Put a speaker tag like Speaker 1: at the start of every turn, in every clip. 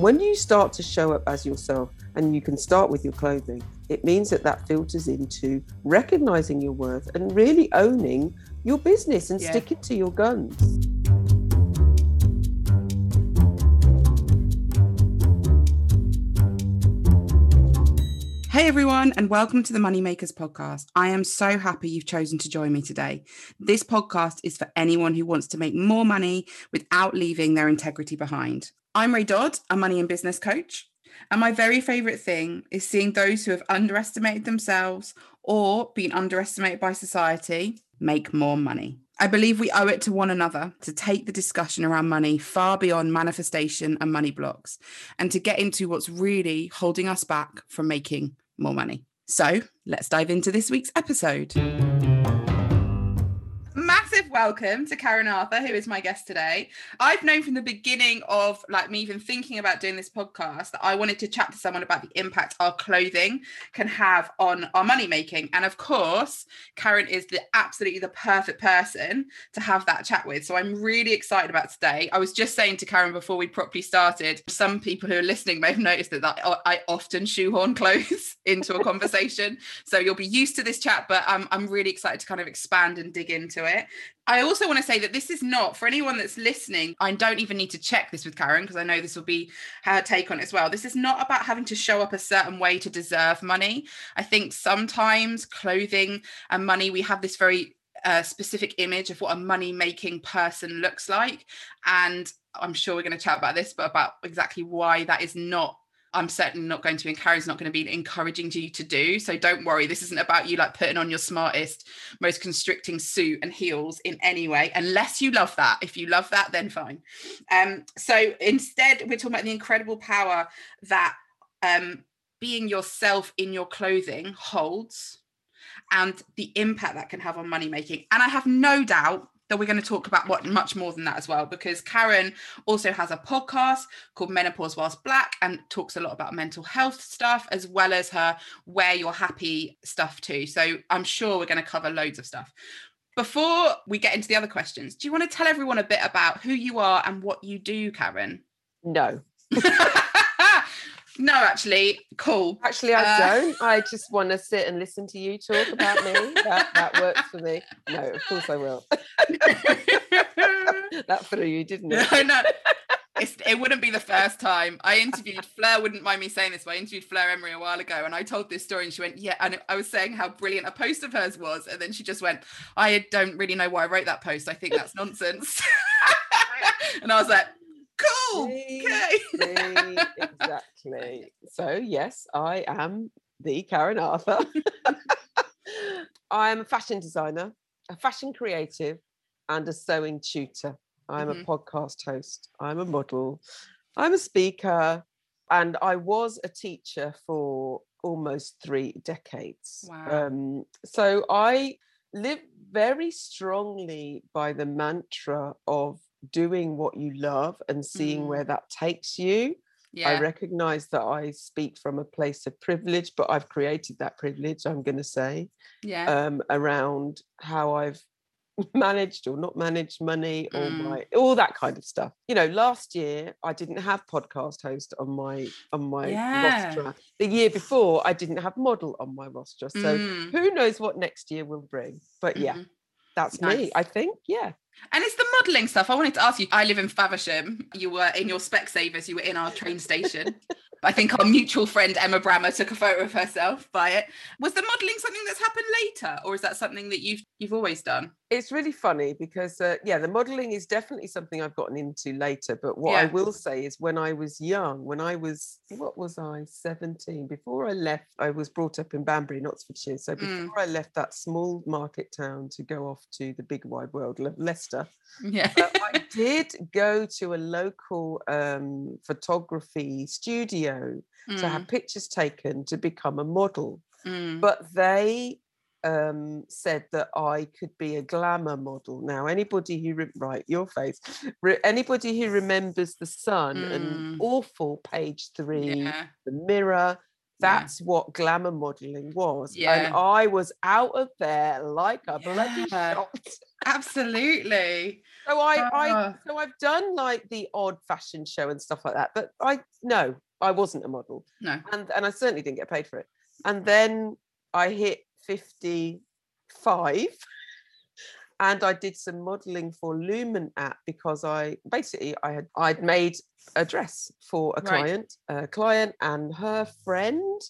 Speaker 1: When you start to show up as yourself, and you can start with your clothing, it means that that filters into recognizing your worth and really owning your business and
Speaker 2: Yeah.
Speaker 1: sticking to your guns.
Speaker 2: Hey everyone, and welcome to the Moneymakers podcast. I am so happy you've chosen to join me today. This podcast is for anyone who wants to make more money without leaving their integrity behind. I'm Ray Dodd, a money and business coach. And my very favorite thing is seeing those who have underestimated themselves or been underestimated by society make more money. I believe we owe it to one another to take the discussion around money far beyond manifestation and money blocks and to get into what's really holding us back from making more money. So let's dive into this week's episode. Welcome to Karen Arthur, who is my guest today. I've known from the beginning of like me even thinking about doing this podcast that I wanted to chat to someone about the impact our clothing can have on our money making. And of course, Karen is the absolutely the perfect person to have that chat with. So I'm really excited about today. I was just saying to Karen before we properly started, some people who are listening may have noticed that, that I often shoehorn clothes into a conversation. So you'll be used to this chat, but I'm, I'm really excited to kind of expand and dig into it. I also want to say that this is not for anyone that's listening. I don't even need to check this with Karen because I know this will be her take on it as well. This is not about having to show up a certain way to deserve money. I think sometimes clothing and money, we have this very uh, specific image of what a money making person looks like. And I'm sure we're going to chat about this, but about exactly why that is not I'm certainly not going to encourage, not going to be encouraging you to do. So don't worry, this isn't about you like putting on your smartest, most constricting suit and heels in any way, unless you love that. If you love that, then fine. Um, so instead, we're talking about the incredible power that um, being yourself in your clothing holds and the impact that can have on money making. And I have no doubt that we're going to talk about what much more than that as well because Karen also has a podcast called Menopause Whilst Black and talks a lot about mental health stuff as well as her Wear Your Happy stuff too. So I'm sure we're going to cover loads of stuff. Before we get into the other questions, do you want to tell everyone a bit about who you are and what you do, Karen?
Speaker 1: No.
Speaker 2: no, actually, cool.
Speaker 1: Actually, I
Speaker 2: Uh,
Speaker 1: don't. I just want to sit and listen to you talk about me. That, that works for me. No, of course I will. that threw you, didn't it?
Speaker 2: no, no. It's, it wouldn't be the first time. I interviewed Fleur, wouldn't mind me saying this, but I interviewed Fleur Emery a while ago and I told this story and she went, Yeah. And I was saying how brilliant a post of hers was. And then she just went, I don't really know why I wrote that post. I think that's nonsense. and I was like, Cool.
Speaker 1: See,
Speaker 2: Okay.
Speaker 1: see, exactly. So, yes, I am the Karen Arthur. I am a fashion designer, a fashion creative, and a sewing tutor. I'm
Speaker 2: Mhm.
Speaker 1: a podcast host. I'm a model. I'm a speaker. And I was a teacher for almost three decades.
Speaker 2: Wow.
Speaker 1: Um, so I live very strongly by the mantra of doing what you love and seeing
Speaker 2: Mm.
Speaker 1: where that takes you. I recognize that I speak from a place of privilege, but I've created that privilege, I'm going to say,
Speaker 2: Yeah.
Speaker 1: um, around how I've managed or not managed money or
Speaker 2: Mm.
Speaker 1: my all that kind of stuff. You know, last year I didn't have podcast host on my on my
Speaker 2: Yeah.
Speaker 1: roster. The year before I didn't have model on my roster. So
Speaker 2: Mm,
Speaker 1: who knows what next year will bring? But yeah,
Speaker 2: mhm.
Speaker 1: That's
Speaker 2: Nice.
Speaker 1: me. I think. Yeah.
Speaker 2: And it's the modelling stuff. I wanted to ask you. I live in Faversham. You were in your Specsavers. You were in our train station. I think our mutual friend Emma Brammer took a photo of herself by it. Was the modelling something that's happened later, or is that something that you've you've always done?
Speaker 1: It's really funny because uh, yeah, the modelling is definitely something I've gotten into later. But what I will say is, when I was young, when I was what was I seventeen? Before I left, I was brought up in Banbury, in Oxfordshire. So
Speaker 2: Mm.
Speaker 1: before I left that small market town to go off to the big wide world of Leicester,
Speaker 2: Yeah.
Speaker 1: uh, I did go to a local um, photography studio to have pictures taken to become a model.
Speaker 2: Mm, mm.
Speaker 1: But they um, said that I could be a glamour model. Now, anybody who re- right your face, re- anybody who remembers the Sun
Speaker 2: Mm.
Speaker 1: and awful page three,
Speaker 2: yeah.
Speaker 1: the Mirror, That's what glamour modeling was.
Speaker 2: Yeah.
Speaker 1: And I was out of there like a bloody
Speaker 2: Yeah.
Speaker 1: shot.
Speaker 2: Absolutely.
Speaker 1: So I, I
Speaker 2: Ah.
Speaker 1: so I've done like the odd fashion show and stuff like that, but I no, I wasn't a model.
Speaker 2: No.
Speaker 1: And and I certainly didn't get paid for it. And then I hit 55 and I did some modeling for Lumen app because I basically I had I'd made a dress for a
Speaker 2: Right.
Speaker 1: client, a client and her friend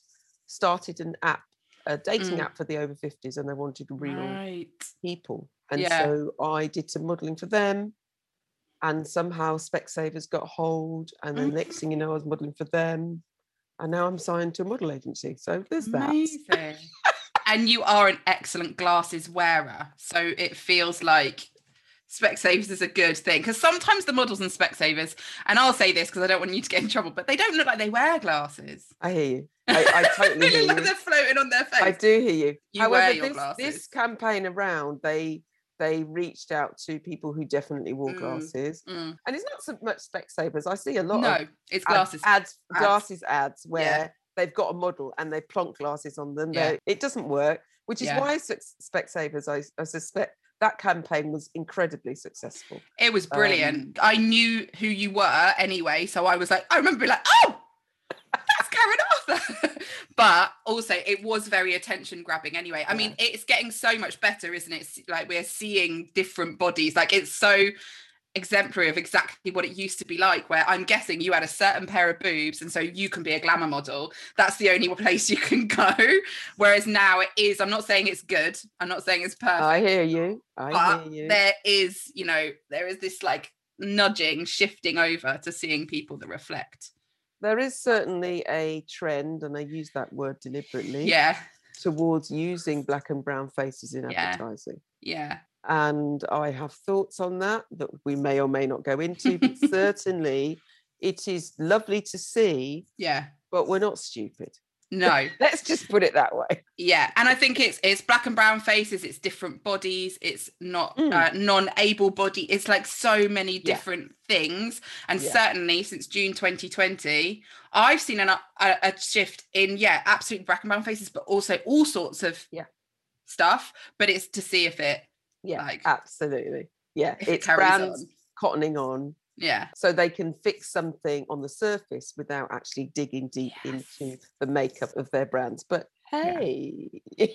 Speaker 1: started an app, a dating
Speaker 2: Mm.
Speaker 1: app for the over 50s and they wanted real
Speaker 2: Right.
Speaker 1: people. And
Speaker 2: Yeah.
Speaker 1: so I did some modeling for them. And somehow Specsavers got hold. And then next thing you know, I was modeling for them. And now I'm signed to a model agency. So there's that.
Speaker 2: And you are an excellent glasses wearer. So it feels like Specsavers is a good thing. Because sometimes the models in Specsavers, and I'll say this because I don't want you to get in trouble, but they don't look like they wear glasses.
Speaker 1: I hear you. I, I totally
Speaker 2: they look like
Speaker 1: you.
Speaker 2: they're floating on their face.
Speaker 1: I do hear you.
Speaker 2: You
Speaker 1: However,
Speaker 2: wear your
Speaker 1: this,
Speaker 2: glasses.
Speaker 1: this campaign around, they they reached out to people who definitely wore
Speaker 2: Mm,
Speaker 1: glasses.
Speaker 2: Mm.
Speaker 1: And it's not so much Specsavers. I see a lot of
Speaker 2: No, it's
Speaker 1: ads-
Speaker 2: glasses.
Speaker 1: ads,
Speaker 2: Ads.
Speaker 1: glasses ads where
Speaker 2: Yeah.
Speaker 1: They've got a model and they plonk glasses on them.
Speaker 2: Yeah.
Speaker 1: It doesn't work, which is
Speaker 2: Yeah.
Speaker 1: why Specs- Specsavers, I, I suspect that campaign was incredibly successful.
Speaker 2: It was
Speaker 1: Um,
Speaker 2: brilliant. I knew who you were anyway, so I was like, I remember being like, oh, that's Karen Arthur. but also, it was very attention grabbing anyway. I mean, it's getting so much better, isn't it? Like we're seeing different bodies. Like it's so exemplary of exactly what it used to be like where i'm guessing you had a certain pair of boobs and so you can be a glamour model that's the only place you can go whereas now it is i'm not saying it's good i'm not saying it's perfect
Speaker 1: I hear you. I
Speaker 2: but
Speaker 1: hear you.
Speaker 2: there is you know there is this like nudging shifting over to seeing people that reflect
Speaker 1: There is certainly a trend, and I use that word deliberately,
Speaker 2: yeah
Speaker 1: towards using black and brown faces in
Speaker 2: Yeah.
Speaker 1: advertising.
Speaker 2: yeah
Speaker 1: and I have thoughts on that that we may or may not go into, but certainly it is lovely to see,
Speaker 2: yeah
Speaker 1: but we're not stupid.
Speaker 2: no
Speaker 1: Let's just put it that way.
Speaker 2: yeah and i think it's it's black and brown faces it's different bodies it's not
Speaker 1: Mm.
Speaker 2: uh, non-able body it's like so many
Speaker 1: Yeah.
Speaker 2: different things and
Speaker 1: Yeah.
Speaker 2: certainly since june 2020 i've seen an, a, a shift in yeah absolutely black and brown faces but also all sorts of
Speaker 1: Yeah.
Speaker 2: stuff but it's to see if it
Speaker 1: Yeah,
Speaker 2: Like-
Speaker 1: absolutely. Yeah,
Speaker 2: if it
Speaker 1: it's brands
Speaker 2: on.
Speaker 1: cottoning on
Speaker 2: yeah
Speaker 1: so they can fix something on the surface without actually digging deep into the makeup of their brands. But
Speaker 2: Yeah.
Speaker 1: hey,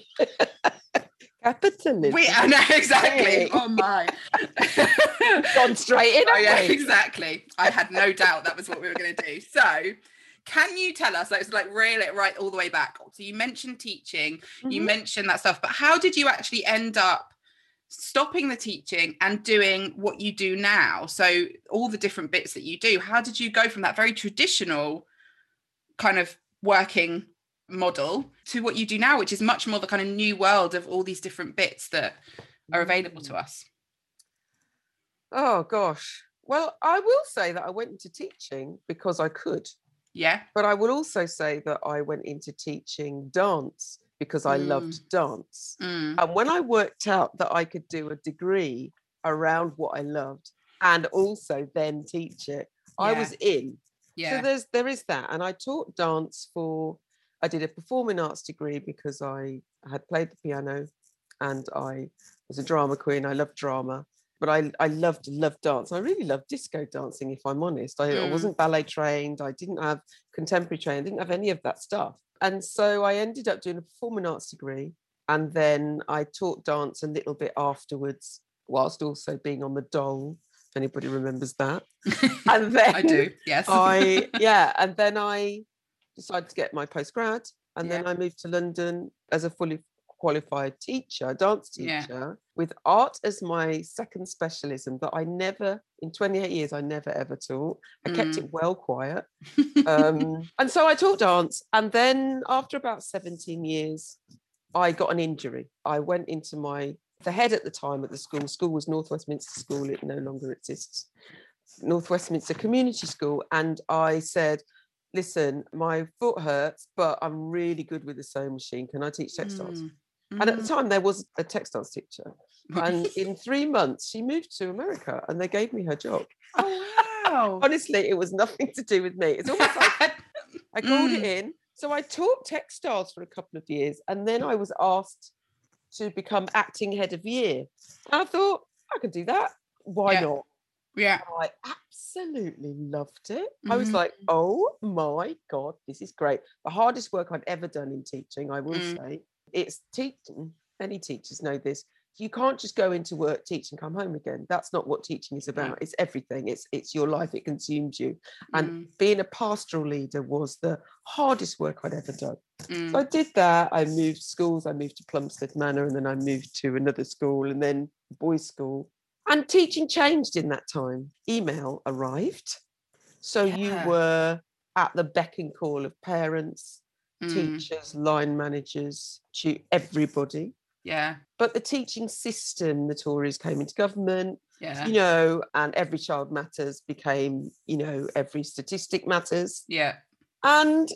Speaker 1: capitalism.
Speaker 2: We, I know exactly.
Speaker 1: Hey.
Speaker 2: Oh my.
Speaker 1: gone straight in.
Speaker 2: oh yeah,
Speaker 1: we?
Speaker 2: exactly. I had no doubt that was what we were going to do. So, can you tell us? Let's like reel it right all the way back. So you mentioned teaching, you
Speaker 1: Mhm.
Speaker 2: mentioned that stuff, but how did you actually end up? Stopping the teaching and doing what you do now so all the different bits that you do how did you go from that very traditional kind of working model to what you do now which is much more the kind of new world of all these different bits that are available to
Speaker 1: Mm.
Speaker 2: us
Speaker 1: Oh gosh. Well, I will say that I went into teaching because I could,
Speaker 2: yeah
Speaker 1: but I will also say that I went into teaching dance because I loved dance.
Speaker 2: Mm.
Speaker 1: And when I worked out that I could do a degree around what I loved and also then teach it, I was in.
Speaker 2: yeah
Speaker 1: So there's there is that. And I taught dance for I did a performing arts degree because I had played the piano and I was a drama queen. I loved drama. But I, I loved loved dance. I really loved disco dancing, if I'm honest. I, I
Speaker 2: Mm.
Speaker 1: wasn't ballet trained. I didn't have contemporary training. I didn't have any of that stuff. And so I ended up doing a performing arts degree. And then I taught dance a little bit afterwards, whilst also being on the doll. if anybody remembers that. And then
Speaker 2: i do yes
Speaker 1: I yeah, and then I decided to get my postgrad, and then I moved to London as a fully qualified teacher, dance
Speaker 2: Yeah.
Speaker 1: teacher, with art as my second specialism that I never, in 28 years, I never ever taught. I kept
Speaker 2: Mm.
Speaker 1: it well quiet. Um, and so I taught dance. And then after about 17 years, I got an injury. I went into my, the head at the time at the school, The school was North Westminster School, it no longer exists. North Westminster Community School. And I said, listen, my foot hurts, but I'm really good with the sewing machine. Can I teach textiles?
Speaker 2: Mm.
Speaker 1: And at the
Speaker 2: Mm.
Speaker 1: time, there was a textiles teacher. And in three months, she moved to America and they gave me her job.
Speaker 2: oh wow
Speaker 1: Honestly, it was nothing to do with me. It's almost like I called it
Speaker 2: Mm.
Speaker 1: in. So I taught textiles for a couple of years, and then I was asked to become acting head of year. And I thought I could do that. Why
Speaker 2: Yeah.
Speaker 1: not?
Speaker 2: Yeah.
Speaker 1: I absolutely loved it. I was
Speaker 2: Mhm.
Speaker 1: like, oh my God, this is great. The hardest work I've ever done in teaching, I will
Speaker 2: Mm.
Speaker 1: say. It's teaching. Any teachers know this. You can't just go into work, teach, and come home again. That's not what teaching is about. It's everything. It's it's your life. It consumes you. And
Speaker 2: Mm,
Speaker 1: being a pastoral leader was the hardest work I'd ever done.
Speaker 2: mm,
Speaker 1: So I did that. I moved schools. I moved to Plumstead Manor and then I moved to another school and then boys' school. And teaching changed in that time. Email arrived. So
Speaker 2: Yeah.
Speaker 1: you were at the beck and call of parents,
Speaker 2: mm,
Speaker 1: teachers, line managers, to everybody.
Speaker 2: yeah.
Speaker 1: But the teaching system, the Tories came into government,
Speaker 2: Yeah.
Speaker 1: you know, and every child matters became, you know, every statistic matters.
Speaker 2: Yeah.
Speaker 1: And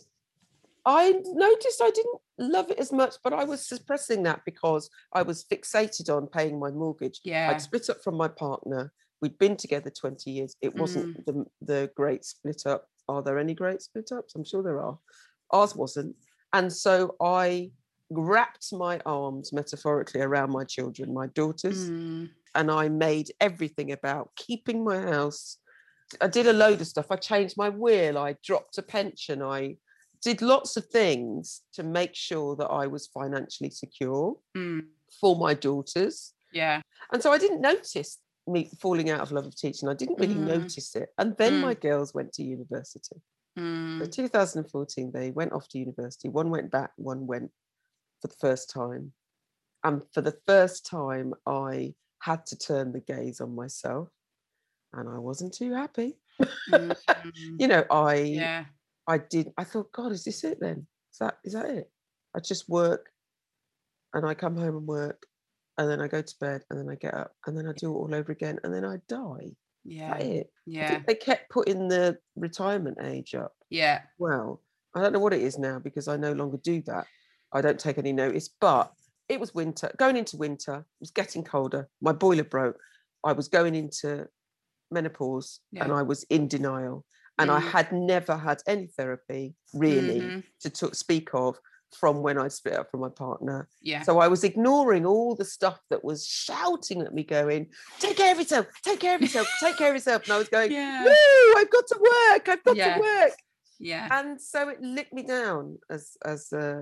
Speaker 1: I noticed I didn't love it as much, but I was suppressing that because I was fixated on paying my mortgage.
Speaker 2: Yeah.
Speaker 1: I'd split up from my partner. We'd been together 20 years. It wasn't the, the great split up. Are there any great split ups? I'm sure there are. Ours wasn't. And so I wrapped my arms metaphorically around my children, my daughters,
Speaker 2: Mm,
Speaker 1: and I made everything about keeping my house. I did a load of stuff. I changed my will. I dropped a pension. I did lots of things to make sure that I was financially secure
Speaker 2: mm,
Speaker 1: for my daughters.
Speaker 2: yeah.
Speaker 1: And so I didn't notice me falling out of love of teaching. I didn't really
Speaker 2: Mm.
Speaker 1: notice it. And then
Speaker 2: Mm.
Speaker 1: my girls went to university. So
Speaker 2: Mm,
Speaker 1: 2014, they went off to university. One went back, one went for the first time. And for the first time, I had to turn the gaze on myself. And I wasn't too happy.
Speaker 2: mm,
Speaker 1: You know, I
Speaker 2: yeah.
Speaker 1: I did I thought, God, is this it then? Is that is that it? I just work and I come home and work and then I go to bed and then I get up and then I do it all over again and then I die.
Speaker 2: Yeah.
Speaker 1: it?
Speaker 2: Yeah.
Speaker 1: they kept putting the retirement age up.
Speaker 2: Yeah.
Speaker 1: Well, I don't know what it is now because I no longer do that. I don't take any notice, but it was winter, going into winter, it was getting colder. My boiler broke. I was going into menopause and I was in denial. And I
Speaker 2: Mm.
Speaker 1: had never had any therapy really
Speaker 2: Mhm,
Speaker 1: to to speak of from when I split up from my partner.
Speaker 2: Yeah.
Speaker 1: So I was ignoring all the stuff that was shouting at me, going, Take care of yourself, take care of yourself, take care of yourself. And I was going,
Speaker 2: Yeah.
Speaker 1: Woo, I've got to work, I've got
Speaker 2: Yeah.
Speaker 1: to work
Speaker 2: Yeah.
Speaker 1: and so it lit me down as as uh,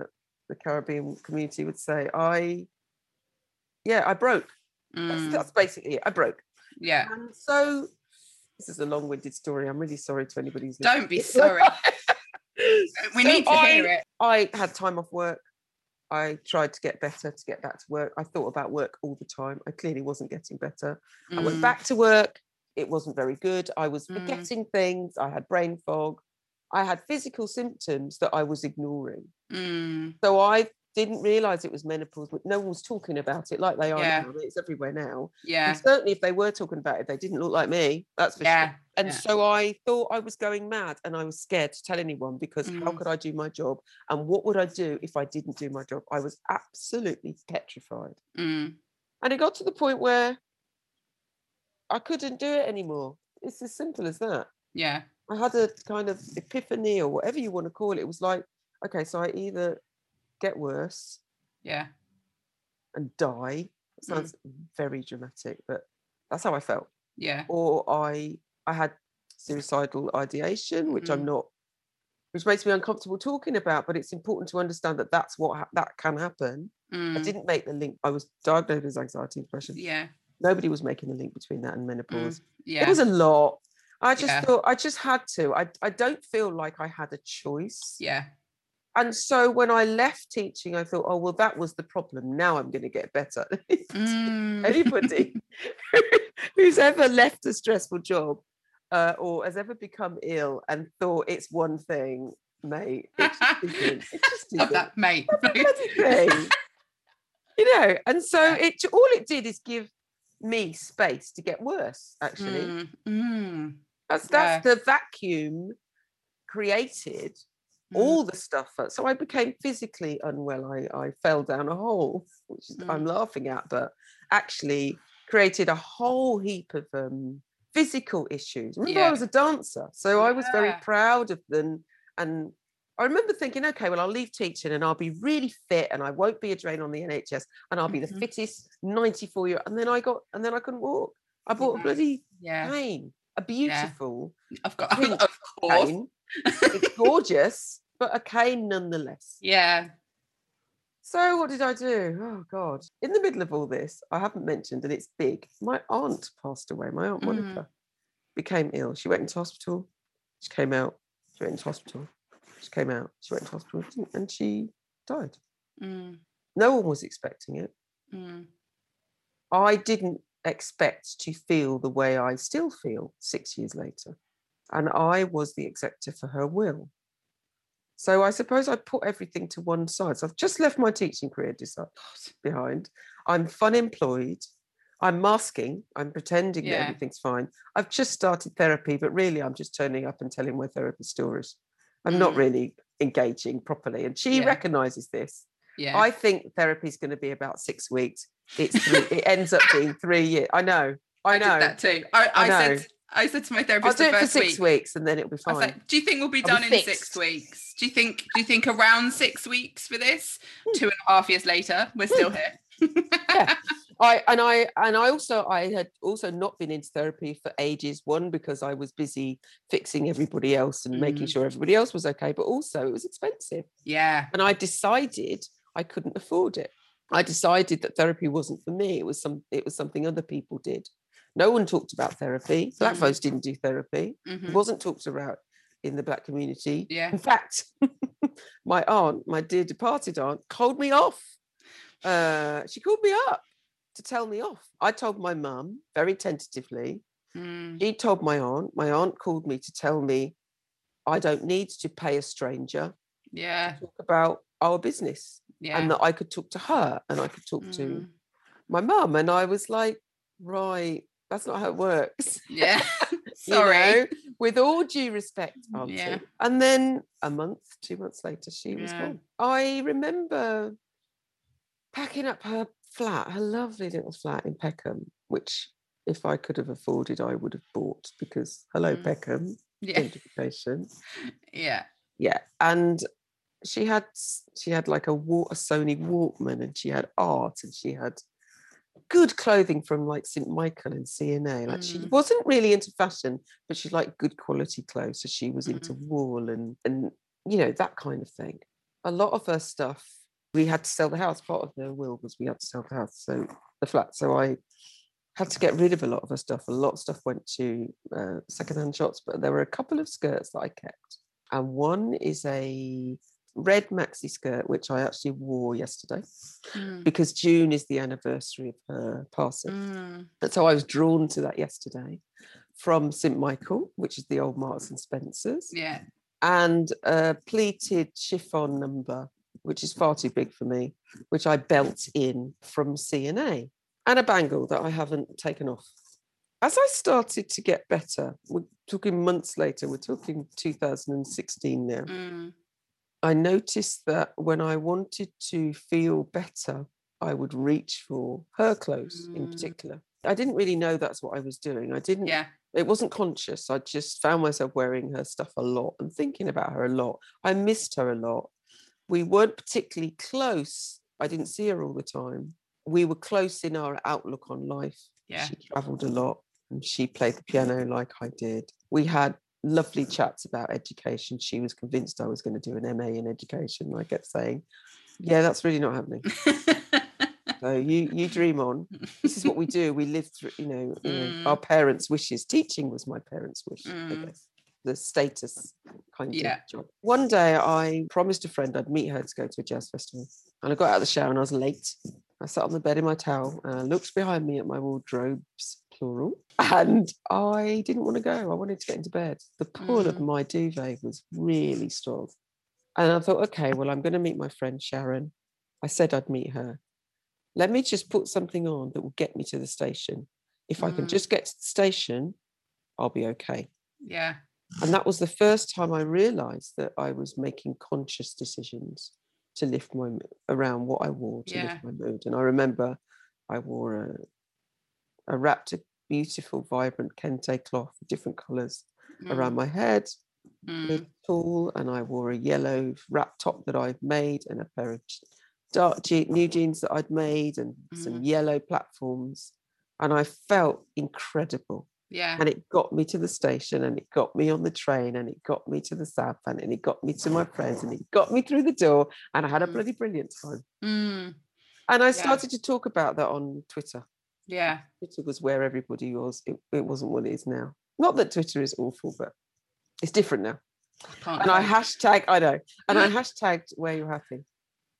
Speaker 1: the caribbean community would say i yeah i broke that's,
Speaker 2: Mm,
Speaker 1: that's basically it i broke
Speaker 2: Yeah.
Speaker 1: and so this is a long-winded story i'm really sorry to anybody who's
Speaker 2: Don't be
Speaker 1: listening.
Speaker 2: sorry. We
Speaker 1: So
Speaker 2: need to
Speaker 1: I,
Speaker 2: hear it.
Speaker 1: i had time off work. I tried to get better to get back to work. I thought about work all the time. I clearly wasn't getting better. I went
Speaker 2: Mm,
Speaker 1: back to work. It wasn't very good. I was
Speaker 2: Mm.
Speaker 1: forgetting things. I had brain fog. I had physical symptoms that i was ignoring.
Speaker 2: Mm,
Speaker 1: So I didn't realize it was menopause, but no one was talking about it like they are
Speaker 2: Yeah.
Speaker 1: now. It's everywhere now.
Speaker 2: Yeah.
Speaker 1: And certainly, if they were talking about it, they didn't look like me. That's for
Speaker 2: Yeah.
Speaker 1: sure. And
Speaker 2: yeah.
Speaker 1: so I thought I was going mad and I was scared to tell anyone because how
Speaker 2: Mm.
Speaker 1: could I do my job? And what would I do if I didn't do my job? I was absolutely petrified.
Speaker 2: Mm,
Speaker 1: And it got to the point where I couldn't do it anymore. It's as simple as that.
Speaker 2: Yeah.
Speaker 1: I had a kind of epiphany or whatever you want to call it. It was like, okay, so I either get worse
Speaker 2: Yeah.
Speaker 1: and die. It
Speaker 2: Mm.
Speaker 1: sounds very dramatic, but that's how I felt.
Speaker 2: Yeah.
Speaker 1: Or I I had suicidal ideation, which I'm
Speaker 2: Mm.
Speaker 1: not, which makes me uncomfortable talking about. But it's important to understand that that's what ha- that can happen. I
Speaker 2: Mm,
Speaker 1: didn't make the link. I was diagnosed with anxiety and depression.
Speaker 2: Yeah.
Speaker 1: Nobody was making the link between that and
Speaker 2: Mm,
Speaker 1: menopause. It was a lot. I just
Speaker 2: Yeah.
Speaker 1: thought I just had to. I I don't feel like I had a choice.
Speaker 2: Yeah.
Speaker 1: And so when I left teaching, I thought, oh well, that was the problem. Now I'm going to get better.
Speaker 2: Mm,
Speaker 1: Anybody who's ever left a stressful job uh, or has ever become ill and thought it's one thing, mate, it just isn't. Just
Speaker 2: Love that, mate.
Speaker 1: You know, and so it all it did is give me space to get worse. Actually,
Speaker 2: Mm, mm,
Speaker 1: that's that's the vacuum created
Speaker 2: mm,
Speaker 1: all the stuff. So I became physically unwell. I, I fell down a hole, which is- I'm
Speaker 2: Mm.
Speaker 1: laughing at, but actually created a whole heap of um, physical issues. Remember, I was a dancer, so I was very proud of them and I remember thinking, okay, well, I'll leave teaching and I'll be really fit and I won't be a drain on the NHS and I'll be the
Speaker 2: Mhm.
Speaker 1: fittest 94 year. And then I got, and then I couldn't walk. I bought a
Speaker 2: Mhm.
Speaker 1: bloody
Speaker 2: Yeah.
Speaker 1: cane, a beautiful
Speaker 2: I've got of course.
Speaker 1: cane. It's gorgeous, but a cane nonetheless.
Speaker 2: Yeah.
Speaker 1: So what did I do? Oh God. In the middle of all this, I haven't mentioned, and it's big. My aunt passed away. My aunt
Speaker 2: Mm.
Speaker 1: Monica became ill. She went into hospital. She came out. She went into hospital. She came out. She went into hospital and she died.
Speaker 2: Mm,
Speaker 1: No one was expecting it.
Speaker 2: mm,
Speaker 1: I didn't expect to feel the way I still feel six years later. And I was the executor for her will. So I suppose I put everything to one side. So I've just left my teaching career behind. I'm fun employed. I'm masking. I'm pretending that everything's fine. I've just started therapy, but really I'm just turning up and telling my therapist stories. I'm not
Speaker 2: Mm.
Speaker 1: really engaging properly. And she
Speaker 2: Yeah.
Speaker 1: recognizes this.
Speaker 2: Yeah.
Speaker 1: I think therapy is going to be about six weeks. It's three, it ends up being three years. I know. I,
Speaker 2: I
Speaker 1: know.
Speaker 2: did that too. I,
Speaker 1: I
Speaker 2: I,
Speaker 1: know.
Speaker 2: said I said to my
Speaker 1: I'll
Speaker 2: therapist
Speaker 1: do
Speaker 2: the
Speaker 1: it for six
Speaker 2: week.
Speaker 1: weeks and then it'll be fine.
Speaker 2: like, "Do you think we'll be
Speaker 1: I'll be
Speaker 2: done in six weeks? Do you think? Do you think around six weeks for this?
Speaker 1: Hmm.
Speaker 2: Two and a half years later, we're still here.
Speaker 1: Yeah. I and I and I also I had also not been into therapy for ages. One because I was busy fixing everybody else and making
Speaker 2: Mm.
Speaker 1: sure everybody else was okay, but also it was expensive.
Speaker 2: yeah.
Speaker 1: And I decided I couldn't afford it. I decided that therapy wasn't for me. It was some it was something other people did. No one talked about therapy. Black
Speaker 2: Mhm.
Speaker 1: folks didn't do therapy. It
Speaker 2: mhm,
Speaker 1: wasn't talked about in the black community.
Speaker 2: Yeah.
Speaker 1: In fact, my aunt, my dear departed aunt, called me off. Uh, she called me up to tell me off. I told my mum very tentatively.
Speaker 2: mm,
Speaker 1: She told my aunt. My aunt called me to tell me I don't need to pay a stranger
Speaker 2: Yeah.
Speaker 1: to talk about our business
Speaker 2: Yeah.
Speaker 1: and that I could talk to her and I could talk to
Speaker 2: Mm,
Speaker 1: my mum. And I was like, right, that's not how it works.
Speaker 2: Yeah.
Speaker 1: you
Speaker 2: Sorry.
Speaker 1: know, with all due respect, Auntie.
Speaker 2: Yeah.
Speaker 1: And then a month, two months later, she was gone. I remember packing up her flat, her lovely little flat in Peckham, which if I could have afforded, I would have bought because hello,
Speaker 2: Mm.
Speaker 1: Peckham,
Speaker 2: Yeah.
Speaker 1: gentrification.
Speaker 2: Yeah.
Speaker 1: Yeah. And she had she had like a, a Sony Walkman and she had art and she had good clothing from like St. Michael and C&A. Like she
Speaker 2: Mm.
Speaker 1: wasn't really into fashion, but she liked good quality clothes. So she was into wool and and you know that kind of thing. A lot of her stuff, we had to sell the house. Part of the will was we had to sell the house, so the flat. So I had to get rid of a lot of her stuff. A lot of stuff went to uh, secondhand shops, but there were a couple of skirts that I kept, and one is a red maxi skirt which I actually wore yesterday
Speaker 2: Mm,
Speaker 1: because June is the anniversary of her passing.
Speaker 2: mm,
Speaker 1: And so I was drawn to that yesterday from St. Michael, which is the old Marks and Spencers,
Speaker 2: Yeah.
Speaker 1: and a pleated chiffon number, which is far too big for me, which I belt in from C&A, and a bangle that I haven't taken off. As I started to get better, we're talking months later, we're talking 2016 now.
Speaker 2: Mm,
Speaker 1: I noticed that when I wanted to feel better, I would reach for her clothes in
Speaker 2: Mm.
Speaker 1: particular. I didn't really know that's what I was doing. I didn't,
Speaker 2: Yeah.
Speaker 1: it wasn't conscious. I just found myself wearing her stuff a lot and thinking about her a lot. I missed her a lot. We weren't particularly close. I didn't see her all the time. We were close in our outlook on life.
Speaker 2: Yeah.
Speaker 1: She traveled a lot and she played the piano like I did. We had lovely chats about education. She was convinced I was going to do an MA in education. I kept saying, Yeah, that's really not happening. So you you dream on. This is what we do. We live through, you know, you know,
Speaker 2: Mm.
Speaker 1: our parents' wishes. Teaching was my parents' wish, I
Speaker 2: Mm.
Speaker 1: guess. The status kind
Speaker 2: Yeah.
Speaker 1: of job. One day I promised a friend I'd meet her to go to a jazz festival. And I got out of the shower and I was late. I sat on the bed in my towel and I looked behind me at my wardrobes, plural, and I didn't want to go. I wanted to get into bed. The pull of
Speaker 2: Mm.
Speaker 1: my duvet was really strong. And I thought, okay, well, I'm going to meet my friend Sharon. I said I'd meet her. Let me just put something on that will get me to the station. If I can
Speaker 2: Mm.
Speaker 1: just get to the station, I'll be okay.
Speaker 2: yeah.
Speaker 1: And that was the first time I realized that I was making conscious decisions to lift my around what I wore to
Speaker 2: Yeah.
Speaker 1: lift my mood. And I remember I wore a wrapped a beautiful, vibrant kente cloth with different colors
Speaker 2: Mm,
Speaker 1: around my head,
Speaker 2: Mm.
Speaker 1: tall and I wore a yellow wrap top that I'd made and a pair of dark je- new jeans that I'd made and some yellow platforms. And I felt incredible.
Speaker 2: Yeah.
Speaker 1: And it got me to the station and it got me on the train and it got me to the South End and it got me to my friends and it got me through the door and I had a
Speaker 2: Mm.
Speaker 1: bloody brilliant time.
Speaker 2: Mm.
Speaker 1: And I started to talk about that on Twitter.
Speaker 2: Yeah.
Speaker 1: Twitter was where everybody was. It, it wasn't what it is now. Not that Twitter is awful, but it's different now.
Speaker 2: Can't
Speaker 1: And I hashtag, I know, and I hashtagged wear your happy.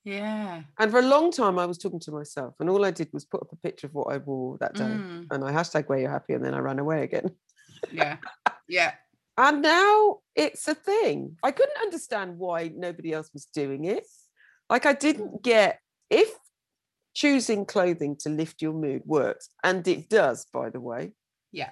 Speaker 2: Yeah.
Speaker 1: And for a long time, I was talking to myself, and all I did was put up a picture of what I wore that day,
Speaker 2: Mm.
Speaker 1: and I hashtag wear your happy, and then I ran away again.
Speaker 2: Yeah. Yeah.
Speaker 1: And now it's a thing. I couldn't understand why nobody else was doing it. Like I didn't get if choosing clothing to lift your mood works, and it does, by the way.
Speaker 2: Yeah.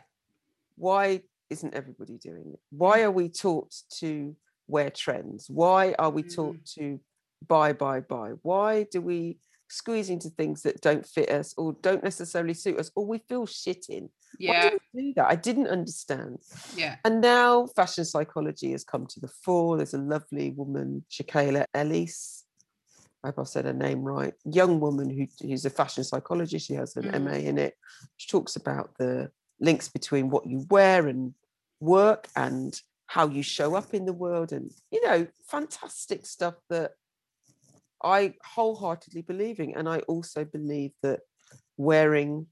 Speaker 1: Why isn't everybody doing it? Why are we taught to wear trends? Why are we taught mm. to buy, buy, buy? Why do we squeeze into things that don't fit us or don't necessarily suit us or we feel shit in?
Speaker 2: Yeah.
Speaker 1: Why do we do that? I didn't understand.
Speaker 2: Yeah.
Speaker 1: And now fashion psychology has come to the fore. There's a lovely woman, Shakayla Ellis. I hope I said her name right. Young woman who, who's a fashion psychologist. She has an
Speaker 2: Mm.
Speaker 1: MA in it. She talks about the links between what you wear and work and how you show up in the world and you know fantastic stuff that i wholeheartedly believe in and i also believe that wearing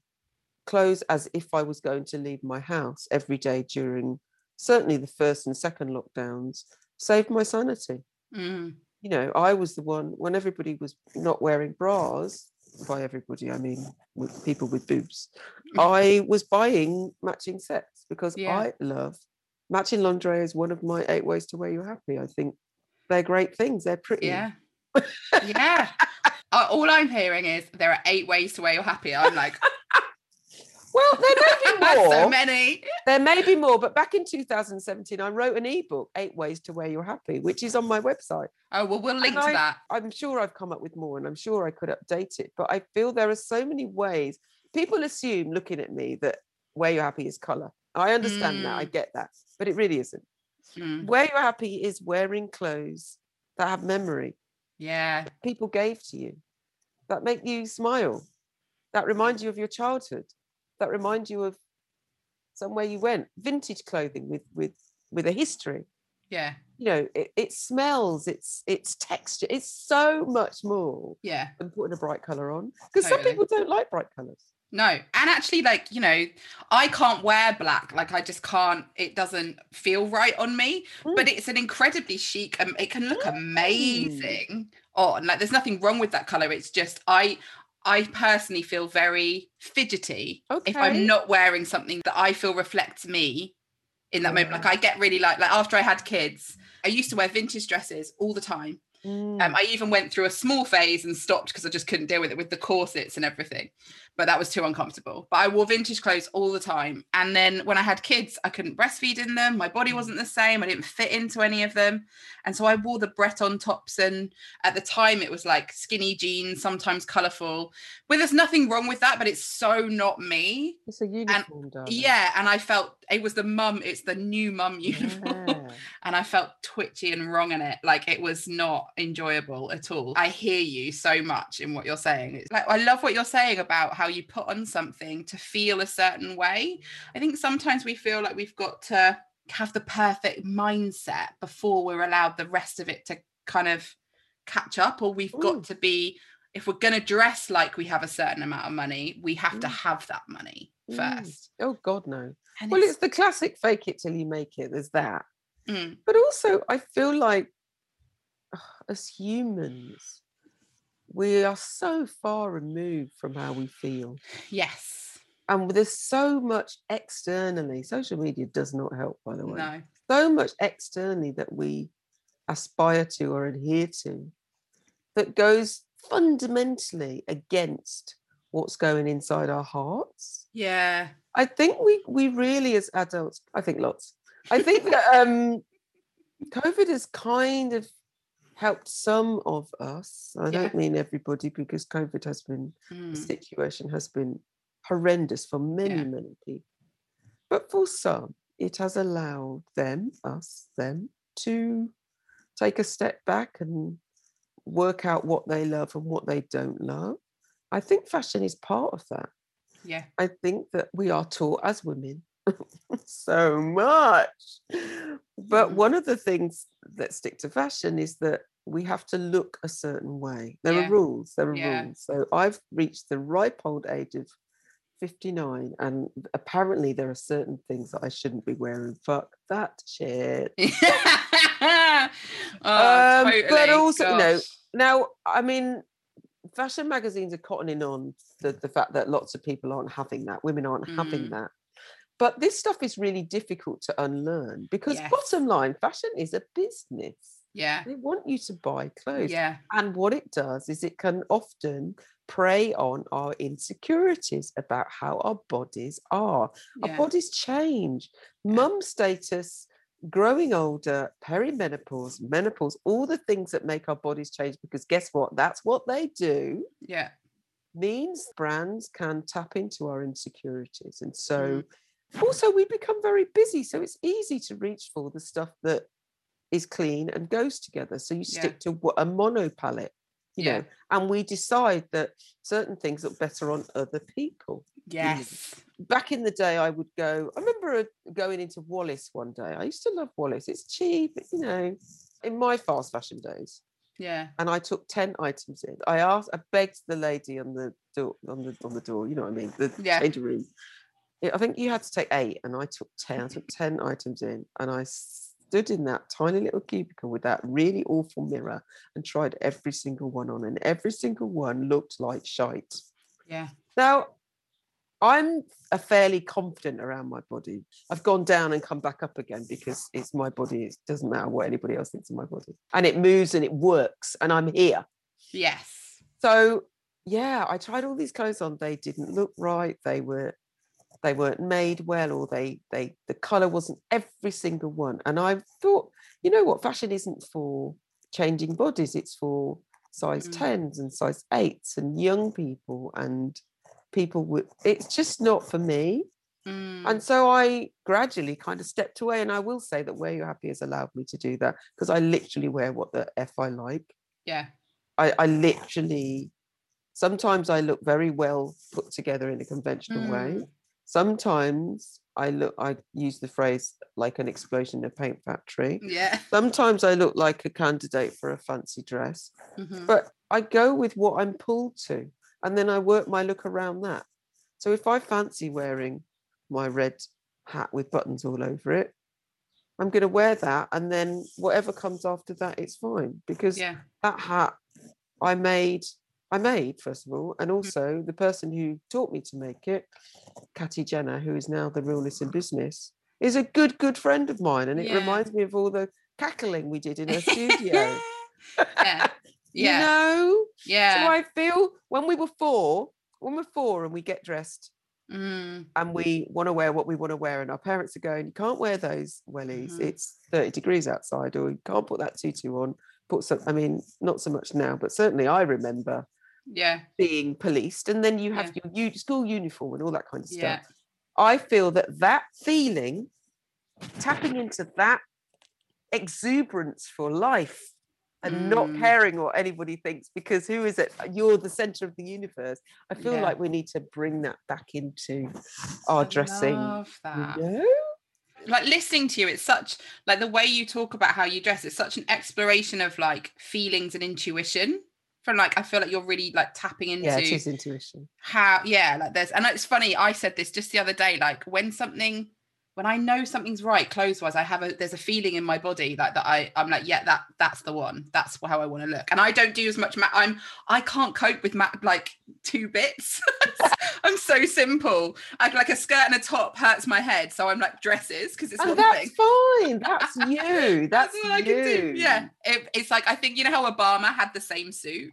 Speaker 1: clothes as if i was going to leave my house every day during certainly the first and second lockdowns saved my sanity
Speaker 2: Mm.
Speaker 1: You know i was the one when everybody was not wearing bras by everybody i mean with people with boobs i was buying matching sets because
Speaker 2: Yeah.
Speaker 1: i love matching lingerie is one of my eight ways to wear your happy i think they're great things they're pretty
Speaker 2: Yeah. yeah. Uh, all I'm hearing is there are eight ways to wear your happy. I'm like,
Speaker 1: well there may be more
Speaker 2: so many.
Speaker 1: there may be more but back in 2017 i wrote an ebook eight ways to wear your happy which is on my website
Speaker 2: Oh, well, we'll link
Speaker 1: And
Speaker 2: to
Speaker 1: I-
Speaker 2: that.
Speaker 1: I'm sure I've come up with more and I'm sure I could update it, but I feel there are so many ways. People assume looking at me that wear your happy is color. I understand that. I get that, but it really isn't.
Speaker 2: Mm.
Speaker 1: Wear your happy is wearing clothes that have memory
Speaker 2: Yeah.
Speaker 1: people gave to you that make you smile, that remind you of your childhood, that remind you of somewhere you went. Vintage clothing with with with a history
Speaker 2: Yeah.
Speaker 1: you know it, it smells it's it's texture it's so much more
Speaker 2: Yeah.
Speaker 1: than putting a bright color on because some people don't like bright colors
Speaker 2: No. And actually, like, you know, I can't wear black. Like, I just can't, it doesn't feel right on me. But it's an incredibly chic, um, it can look
Speaker 1: Mm.
Speaker 2: amazing on. Like, there's nothing wrong with that color. It's just, I, I personally feel very fidgety if I'm not wearing something that I feel reflects me in that moment. Like mm. I get really like like after I had kids, I used to wear vintage dresses all the time.
Speaker 1: Mm.
Speaker 2: Um, I even went through a small phase and stopped because I just couldn't deal with it with the corsets and everything. But that was too uncomfortable. But I wore vintage clothes all the time. And then when I had kids, I couldn't breastfeed in them. My body wasn't the same. I didn't fit into any of them. And so I wore the Breton tops. And at the time, it was like skinny jeans, sometimes colorful. But there's nothing wrong with that. But it's so not me.
Speaker 1: it's a uniform darling.
Speaker 2: Yeah. And I felt it was the mum, it's the new mum uniform
Speaker 1: Yeah.
Speaker 2: and I felt twitchy and wrong in it. Like it was not enjoyable at all. I hear you so much in what you're saying. It's like I love what you're saying about how you put on something to feel a certain way. I think sometimes we feel like we've got to have the perfect mindset before we're allowed the rest of it to kind of catch up, or we've
Speaker 1: Mm.
Speaker 2: got to be. If we're going to dress like we have a certain amount of money, we have to
Speaker 1: Mm.
Speaker 2: have that money
Speaker 1: Mm.
Speaker 2: first.
Speaker 1: oh god no
Speaker 2: And
Speaker 1: well it's the classic fake it till you make it there's that
Speaker 2: Mm,
Speaker 1: but also i feel like as humans we are so far removed from how we feel.
Speaker 2: Yes,
Speaker 1: and there's so much externally social media does not help by the way.
Speaker 2: No,
Speaker 1: so much externally that we aspire to or adhere to that goes fundamentally against what's going inside our hearts.
Speaker 2: Yeah,
Speaker 1: i think we we really as adults i think lots. I think that um covid has kind of helped some of us i
Speaker 2: Yeah.
Speaker 1: don't mean everybody because covid has been the
Speaker 2: Mm,
Speaker 1: situation has been horrendous for many
Speaker 2: Yeah.
Speaker 1: many people but for some it has allowed them, us, them, to take a step back and work out what they love and what they don't love. I think fashion is part of that.
Speaker 2: Yeah.
Speaker 1: I think that we are taught as women so much. But
Speaker 2: Mm.
Speaker 1: one of the things that stick to fashion is that we have to look a certain way. There
Speaker 2: Yeah.
Speaker 1: are rules, there are
Speaker 2: Yeah.
Speaker 1: rules. So I've reached the ripe old age of 59, and apparently there are certain things that I shouldn't be wearing. Fuck that shit.
Speaker 2: oh,
Speaker 1: Um,
Speaker 2: totally.
Speaker 1: but also, you know. Now, I mean, fashion magazines are cottoning on the, the fact that lots of people aren't having that, women aren't having
Speaker 2: Mm.
Speaker 1: that. But this stuff is really difficult to unlearn because,
Speaker 2: Yes.
Speaker 1: bottom line, fashion is a business.
Speaker 2: yeah,
Speaker 1: They want you to buy clothes.
Speaker 2: yeah,
Speaker 1: And what it does is it can often prey on our insecurities about how our bodies are. Our bodies change. Mum status, growing older, perimenopause, menopause, all the things that make our bodies change because guess what? That's what they do.
Speaker 2: yeah,
Speaker 1: Means brands can tap into our insecurities. And so
Speaker 2: Mm.
Speaker 1: Also we become very busy. So it's easy to reach for the stuff that is clean and goes together. So you
Speaker 2: Yeah.
Speaker 1: stick to wha- a mono palette, you
Speaker 2: Yeah.
Speaker 1: know, and we decide that certain things look better on other people
Speaker 2: yes,
Speaker 1: back in the day, I would go. I remember uh, going into Wallis one day. I used to love Wallis. It's cheap, you know, in my fast fashion days.
Speaker 2: yeah,
Speaker 1: And I took ten items in. I asked, I begged the lady on the door, on the on the door. You know what I mean? The
Speaker 2: Yeah.
Speaker 1: room. I think you had to take eight, and I took ten. I took ten items in, and I stood in that tiny little cubicle with that really awful mirror and tried every single one on, and every single one looked like shite.
Speaker 2: yeah,
Speaker 1: Now, I'm a fairly confident around my body. I've gone down and come back up again because it's my body. It doesn't matter what anybody else thinks of my body. And it moves and it works and I'm here.
Speaker 2: yes,
Speaker 1: So yeah, I tried all these clothes on. They didn't look right. They were they weren't made well or they they the color wasn't every single one. And I thought, you know what, fashion isn't for changing bodies, it's for size
Speaker 2: Mm.
Speaker 1: 10s and size 8s and young people and people with it's just not for me.
Speaker 2: Mm,
Speaker 1: And so I gradually kind of stepped away. And I will say that Wear Your Happy has allowed me to do that because I literally wear what the F I like.
Speaker 2: yeah,
Speaker 1: I, I literally sometimes I look very well put together in a conventional way. Sometimes I look I use the phrase like an explosion in a paint factory.
Speaker 2: yeah,
Speaker 1: Sometimes I look like a candidate for a fancy dress,
Speaker 2: mhm,
Speaker 1: but I go with what I'm pulled to and then I work my look around that. So if I fancy wearing my red hat with buttons all over it, I'm going to wear that and then whatever comes after that it's fine because
Speaker 2: yeah,
Speaker 1: that hat I made, I made first of all, and
Speaker 2: Mm.
Speaker 1: also the person who taught me to make it, Catty Jenner, who is now the realness in business, is a good, good friend of mine, and it
Speaker 2: Yeah.
Speaker 1: reminds me of all the cackling we did in her studio.
Speaker 2: yeah,
Speaker 1: You
Speaker 2: yeah,
Speaker 1: know, so
Speaker 2: yeah,
Speaker 1: I feel when we were four, when we're four and we get dressed
Speaker 2: mm,
Speaker 1: and we want to wear what we want to wear, and our parents are going, you can't wear those wellies.
Speaker 2: Mhm.
Speaker 1: It's 30 degrees outside, or you can't put that tutu on. Put some, I mean, not so much now, but certainly I remember
Speaker 2: yeah,
Speaker 1: being policed, and then you have your u- school uniform and all that kind of stuff.
Speaker 2: yeah,
Speaker 1: I feel that that feeling, tapping into that exuberance for life and not
Speaker 2: Mm.
Speaker 1: caring what anybody thinks, because who is it? You're the center of the universe. I feel
Speaker 2: Yeah.
Speaker 1: like we need to bring that back into our
Speaker 2: I
Speaker 1: dressing.
Speaker 2: love that.
Speaker 1: You know?
Speaker 2: like listening to you it's such like the way you talk about how you dress it's such an exploration of like feelings and intuition from like i feel like you're really like tapping into
Speaker 1: Yeah, it is intuition.
Speaker 2: how yeah like there's and it's funny i said this just the other day like when something when i know something's right clothes wise i have a there's a feeling in my body like that i i'm like yeah that that's the one that's how i want to look and i don't do as much ma- i'm i can't cope with ma- like two bits i'm so simple i like a skirt and a top hurts my head so i'm like dresses because it's
Speaker 1: Oh, that's
Speaker 2: thing
Speaker 1: fine. That's you. That's,
Speaker 2: all I
Speaker 1: you.
Speaker 2: can do. Yeah. It, it's like I think you know how Obama had the same suit.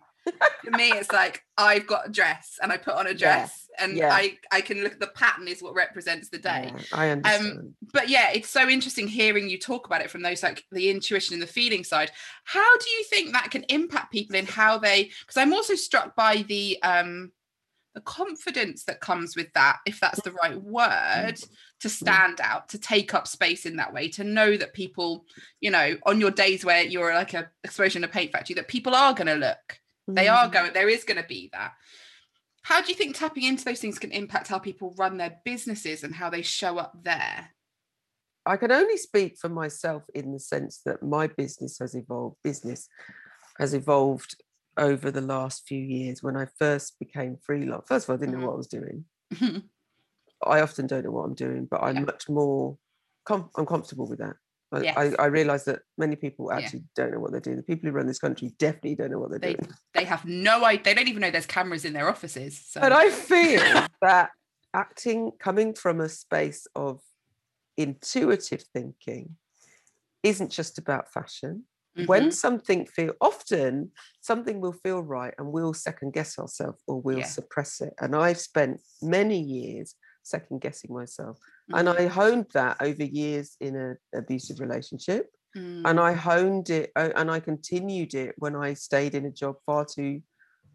Speaker 2: For me, it's like I've got a dress and I put on a
Speaker 1: Yeah,
Speaker 2: dress and
Speaker 1: yeah.
Speaker 2: I I can look at the pattern is what represents the day.
Speaker 1: Yeah, I understand.
Speaker 2: But yeah, it's so interesting hearing you talk about it from those like the intuition and the feeling side. How do you think that can impact people in how they because I'm also struck by the um the confidence that comes with that, if that's the right word, to stand out, to take up space in that way, to know that people, you know, on your days where you're like a explosion in a paint factory, that people are going to look. They are
Speaker 1: Mm.
Speaker 2: going. There is going to be that. How do you think tapping into those things can impact how people run their businesses and how they show up there?
Speaker 1: I can only speak for myself in the sense that my business has evolved. Business has evolved over the last few years. When I first became freelance, first of all, I didn't know what I was doing. I often don't know what I'm doing, but I'm
Speaker 2: Yeah.
Speaker 1: much more. Com- I'm comfortable with that. I,
Speaker 2: Yes.
Speaker 1: I, I realise that many people
Speaker 2: Yeah.
Speaker 1: actually don't know what they're doing. The people who run this country definitely don't know what they're
Speaker 2: They
Speaker 1: doing.
Speaker 2: they have no idea. They don't even know there's cameras in their offices. So
Speaker 1: But I feel that acting coming from a space of intuitive thinking isn't just about fashion. When
Speaker 2: Mhm.
Speaker 1: something feel often something will feel right and we'll second guess ourselves or we'll
Speaker 2: Yeah.
Speaker 1: suppress it. And I've spent many years second guessing myself. And
Speaker 2: Mhm.
Speaker 1: I honed that over years in an abusive relationship.
Speaker 2: Mm.
Speaker 1: And I honed it uh, and I continued it when I stayed in a job far too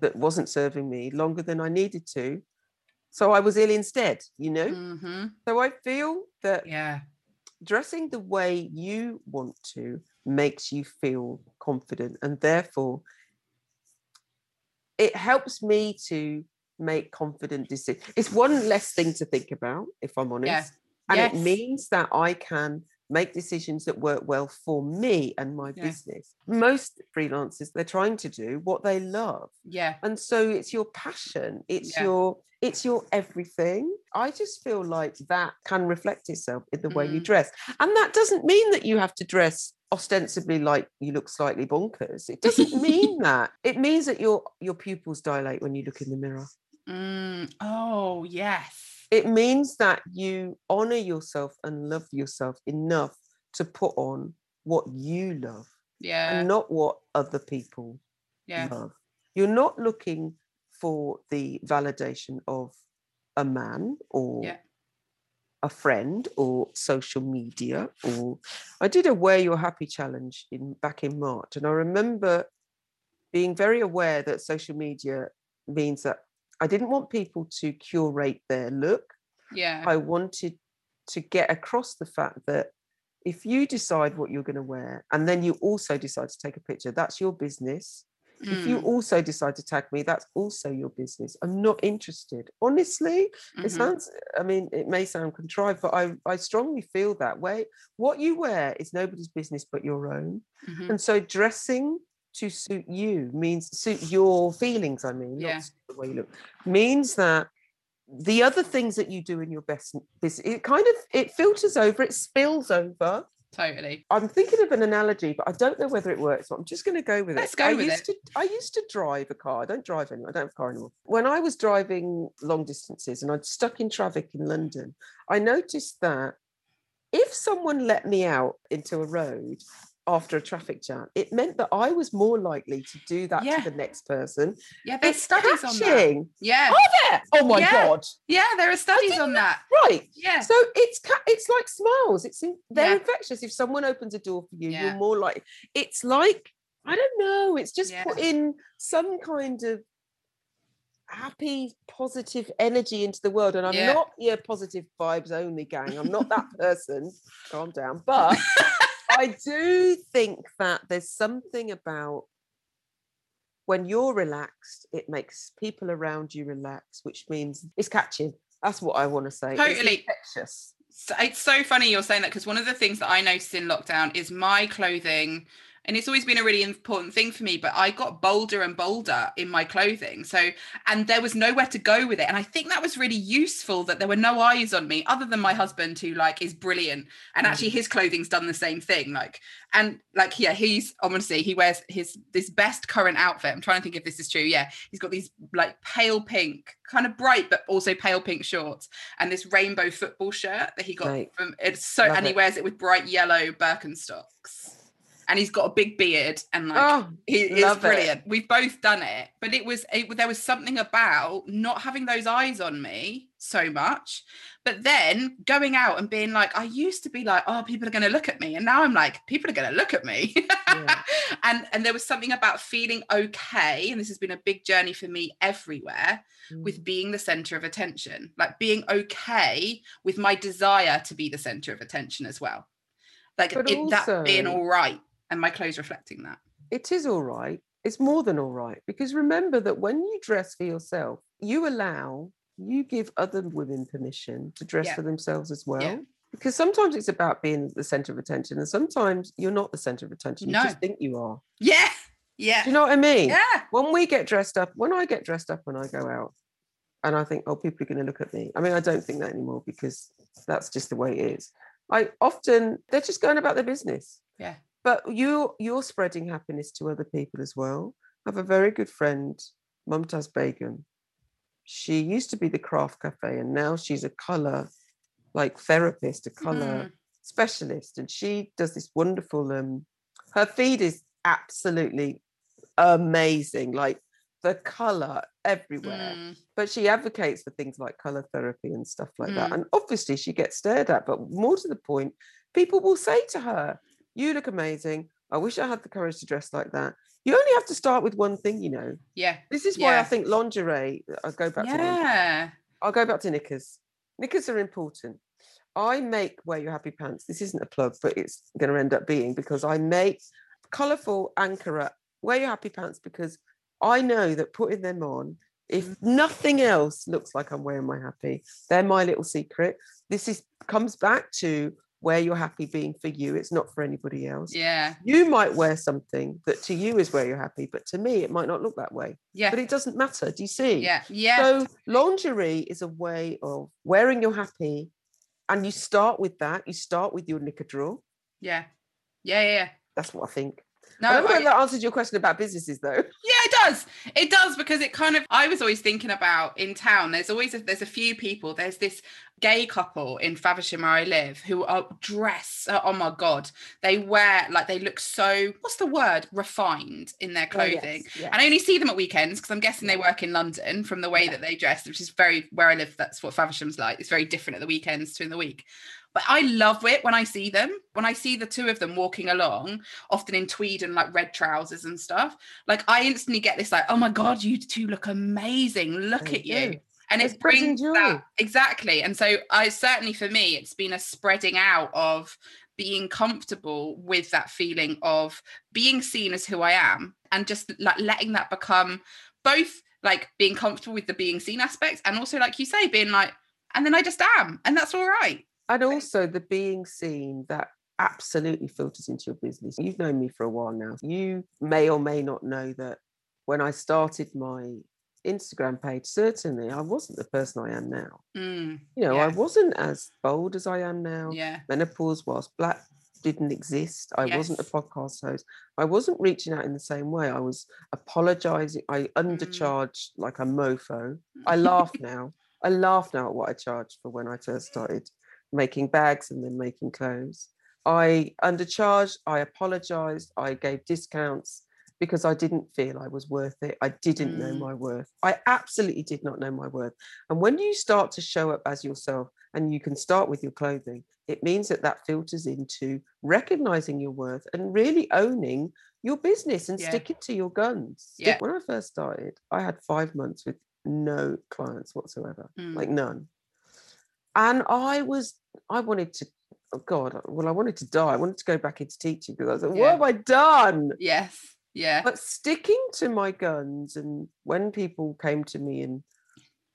Speaker 1: that wasn't serving me longer than I needed to. So I was ill instead, you know?
Speaker 2: Mhm.
Speaker 1: So I feel that
Speaker 2: Yeah.
Speaker 1: dressing the way you want to makes you feel confident and therefore it helps me to make confident decisions. It's one less thing to think about, if I'm honest. And it means that I can make decisions that work well for me and my
Speaker 2: Yeah.
Speaker 1: business. Most freelancers, they're trying to do what they love.
Speaker 2: Yeah.
Speaker 1: And so it's your passion, it's
Speaker 2: Yeah.
Speaker 1: your it's your everything. I just feel like that can reflect itself in the way you
Speaker 2: Mm.
Speaker 1: dress. And that doesn't mean that you have to dress ostensibly like you look slightly bonkers. It doesn't mean that. It means that your your pupils dilate when you look in the mirror.
Speaker 2: Mm. Oh yes.
Speaker 1: It means that you honor yourself and love yourself enough to put on what you love
Speaker 2: Yeah.
Speaker 1: and not what other people
Speaker 2: Yeah.
Speaker 1: love. You're not looking for the validation of a man or
Speaker 2: Yeah.
Speaker 1: a friend or social media or I did a wear your happy challenge in back in March and I remember being very aware that social media means that I didn't want people to curate their look.
Speaker 2: Yeah.
Speaker 1: I wanted to get across the fact that if you decide what you're going to wear and then you also decide to take a picture, that's your business. If you
Speaker 2: Mm.
Speaker 1: also decide to tag me, that's also your business. I'm not interested. Honestly, it
Speaker 2: Mhm.
Speaker 1: sounds, I mean, it may sound contrived, but I, I strongly feel that way. What you wear is nobody's business but your own.
Speaker 2: Mhm.
Speaker 1: And so dressing to suit you means suit your feelings, I mean,
Speaker 2: Yeah.
Speaker 1: not the way you look, means that the other things that you do in your best business, it kind of it filters over, it spills over.
Speaker 2: Totally.
Speaker 1: I'm thinking of an analogy, but I don't know whether it works. But I'm just going to go with
Speaker 2: Let's
Speaker 1: it.
Speaker 2: go
Speaker 1: I
Speaker 2: with
Speaker 1: used to I used to drive a car. I don't drive anymore. I don't have a car anymore. When I was driving long distances and I'd stuck in traffic in London, I noticed that if someone let me out into a road after a traffic jam, it meant that I was more likely to do that
Speaker 2: Yeah.
Speaker 1: to the next person.
Speaker 2: Yeah. There's
Speaker 1: It's
Speaker 2: studies on that. Yeah.
Speaker 1: Are there? Oh my
Speaker 2: Yeah.
Speaker 1: god!
Speaker 2: Yeah. There are studies on that.
Speaker 1: Right.
Speaker 2: Yeah.
Speaker 1: So it's it's like smiles. It's in, they're
Speaker 2: Yeah.
Speaker 1: infectious. If someone opens a door for you, you're more like it's like I don't know. It's just
Speaker 2: Yeah.
Speaker 1: putting some kind of happy, positive energy into the world. And I'm
Speaker 2: Yeah.
Speaker 1: not your positive vibes only gang. I'm not that person. Calm down. But I do think that there's something about when you're relaxed, it makes people around you relax, which means it's catching. That's what I want to say. It's
Speaker 2: Totally.
Speaker 1: infectious.
Speaker 2: So it's so funny you're saying that because one of the things that I noticed in lockdown is my clothing, and it's always been a really important thing for me, but I got bolder and bolder in my clothing. So, and there was nowhere to go with it. And I think that was really useful that there were no eyes on me other than my husband, who like is brilliant. And mm. actually, his clothing's done the same thing. Like, and like, yeah, he's honestly, he wears his this best current outfit. I'm trying to think if this is true. Yeah, he's got these like pale pink, kind of bright, but also pale pink shorts and this rainbow football shirt that he got
Speaker 1: Right.
Speaker 2: from it's so
Speaker 1: Love
Speaker 2: and he
Speaker 1: it.
Speaker 2: wears it with bright yellow Birkenstocks. And he's got a big beard and like
Speaker 1: Oh,
Speaker 2: he is
Speaker 1: love it.
Speaker 2: brilliant. We've both done it, but it was it, there was something about not having those eyes on me so much, but then going out and being like, I used to be like, oh, people are going to look at me, and now I'm like, people are going to look at me.
Speaker 1: Yeah.
Speaker 2: and and there was something about feeling okay, and this has been a big journey for me everywhere
Speaker 1: Mm.
Speaker 2: with being the center of attention, like being okay with my desire to be the center of attention as well, like it, that being all right, and my clothes reflecting that.
Speaker 1: it is all right. It's more than all right because remember that when you dress for yourself, you allow, you give other women permission to dress
Speaker 2: Yeah.
Speaker 1: for themselves as well.
Speaker 2: Yeah.
Speaker 1: Because sometimes it's about being the center of attention, and sometimes you're not the center of attention. You
Speaker 2: No.
Speaker 1: just think you are.
Speaker 2: Yeah, yeah,
Speaker 1: Do you know what I mean?
Speaker 2: yeah.
Speaker 1: When we get dressed up, when I get dressed up when I go out, and I think, oh, people are going to look at me. I mean, I don't think that anymore because that's just the way it is. I often they're just going about their business.
Speaker 2: Yeah.
Speaker 1: But you you're spreading happiness to other people as well. I have a very good friend, Mumtaz Begum. She used to be the craft cafe and now she's a color like therapist, a color
Speaker 2: Mm.
Speaker 1: specialist. And she does this wonderful um her feed is absolutely amazing. Like the color everywhere
Speaker 2: Mm,
Speaker 1: but she advocates for things like color therapy and stuff like that
Speaker 2: Mm.
Speaker 1: and obviously she gets stared at but more to the point people will say to her you look amazing. I wish i had the courage to dress like that. You only have to start with one thing you know.
Speaker 2: Yeah,
Speaker 1: this is why i think lingerie i'll go back to lingerie.
Speaker 2: yeah,
Speaker 1: i'll go back to knickers. Knickers are important. I make wear your happy pants. This isn't a plug but it's going to end up being because i make colorful ankara wear your happy pants because i know that putting them on if mm. nothing else looks like i'm wearing my happy they're my little secret. This is comes back to wear your happy being for you it's not for anybody else
Speaker 2: yeah,
Speaker 1: you might wear something that to you is wear your happy but to me it might not look that way
Speaker 2: yeah,
Speaker 1: but it doesn't matter do you see
Speaker 2: yeah, yeah.
Speaker 1: so lingerie is a way of wearing your happy, and you start with that. You start with your knicker drawer.
Speaker 2: yeah, yeah, yeah, yeah.
Speaker 1: That's what I think.
Speaker 2: No,
Speaker 1: I don't know
Speaker 2: I-
Speaker 1: that answered your question about businesses though.
Speaker 2: Yeah, does. It does because it kind of. I was always thinking about in town. There's always a, there's a few people. There's this gay couple in Faversham where I live who are dress. Oh, oh my god, they wear like they look so. What's the word? Refined in their oh, clothing. And I only see them at weekends because I'm guessing they work in London from the way
Speaker 1: Yeah.
Speaker 2: that they dress, which is very where I live. That's what Faversham's like. It's very different at the weekends to in the week. But I love it when I see them. When I see the two of them walking along, often in tweed and like red trousers and stuff. Like I instantly get this like, oh my god, you two look amazing. Look
Speaker 1: They
Speaker 2: at you.
Speaker 1: do.
Speaker 2: And
Speaker 1: It's
Speaker 2: it brings
Speaker 1: joy.
Speaker 2: that exactly. And so I certainly for me, it's been a spreading out of being comfortable with that feeling of being seen as who I am and just like letting that become both like being comfortable with the being seen aspect and also like you say being like and then I just am and that's all right
Speaker 1: And also the being seen that absolutely filters into your business. You've known me for a while now. You may or may not know that when I started my Instagram page, certainly I wasn't the person I am now.
Speaker 2: Mm,
Speaker 1: You know, I wasn't as bold as I am now.
Speaker 2: yeah
Speaker 1: menopause whilst black didn't exist i wasn't a podcast host i wasn't reaching out in the same way i was apologizing i
Speaker 2: Mm.
Speaker 1: undercharged like a mofo i laugh now i laugh now at what i charged for when i first started making bags and then making clothes i undercharged i apologized i gave discounts because I didn't feel I was worth it. I didn't know
Speaker 2: Mm.
Speaker 1: my worth. I absolutely did not know my worth. And when you start to show up as yourself, and you can start with your clothing, it means that that filters into recognizing your worth and really owning your business and
Speaker 2: Yeah.
Speaker 1: sticking to your guns.
Speaker 2: Yeah.
Speaker 1: When I first started, I had five months with no clients whatsoever,
Speaker 2: Mm.
Speaker 1: like none. And I was, I wanted to, oh God, well, I wanted to die. I wanted to go back into teaching because I was like, what
Speaker 2: Yeah.
Speaker 1: have I done?
Speaker 2: yes. Yeah.
Speaker 1: But sticking to my guns and when people came to me and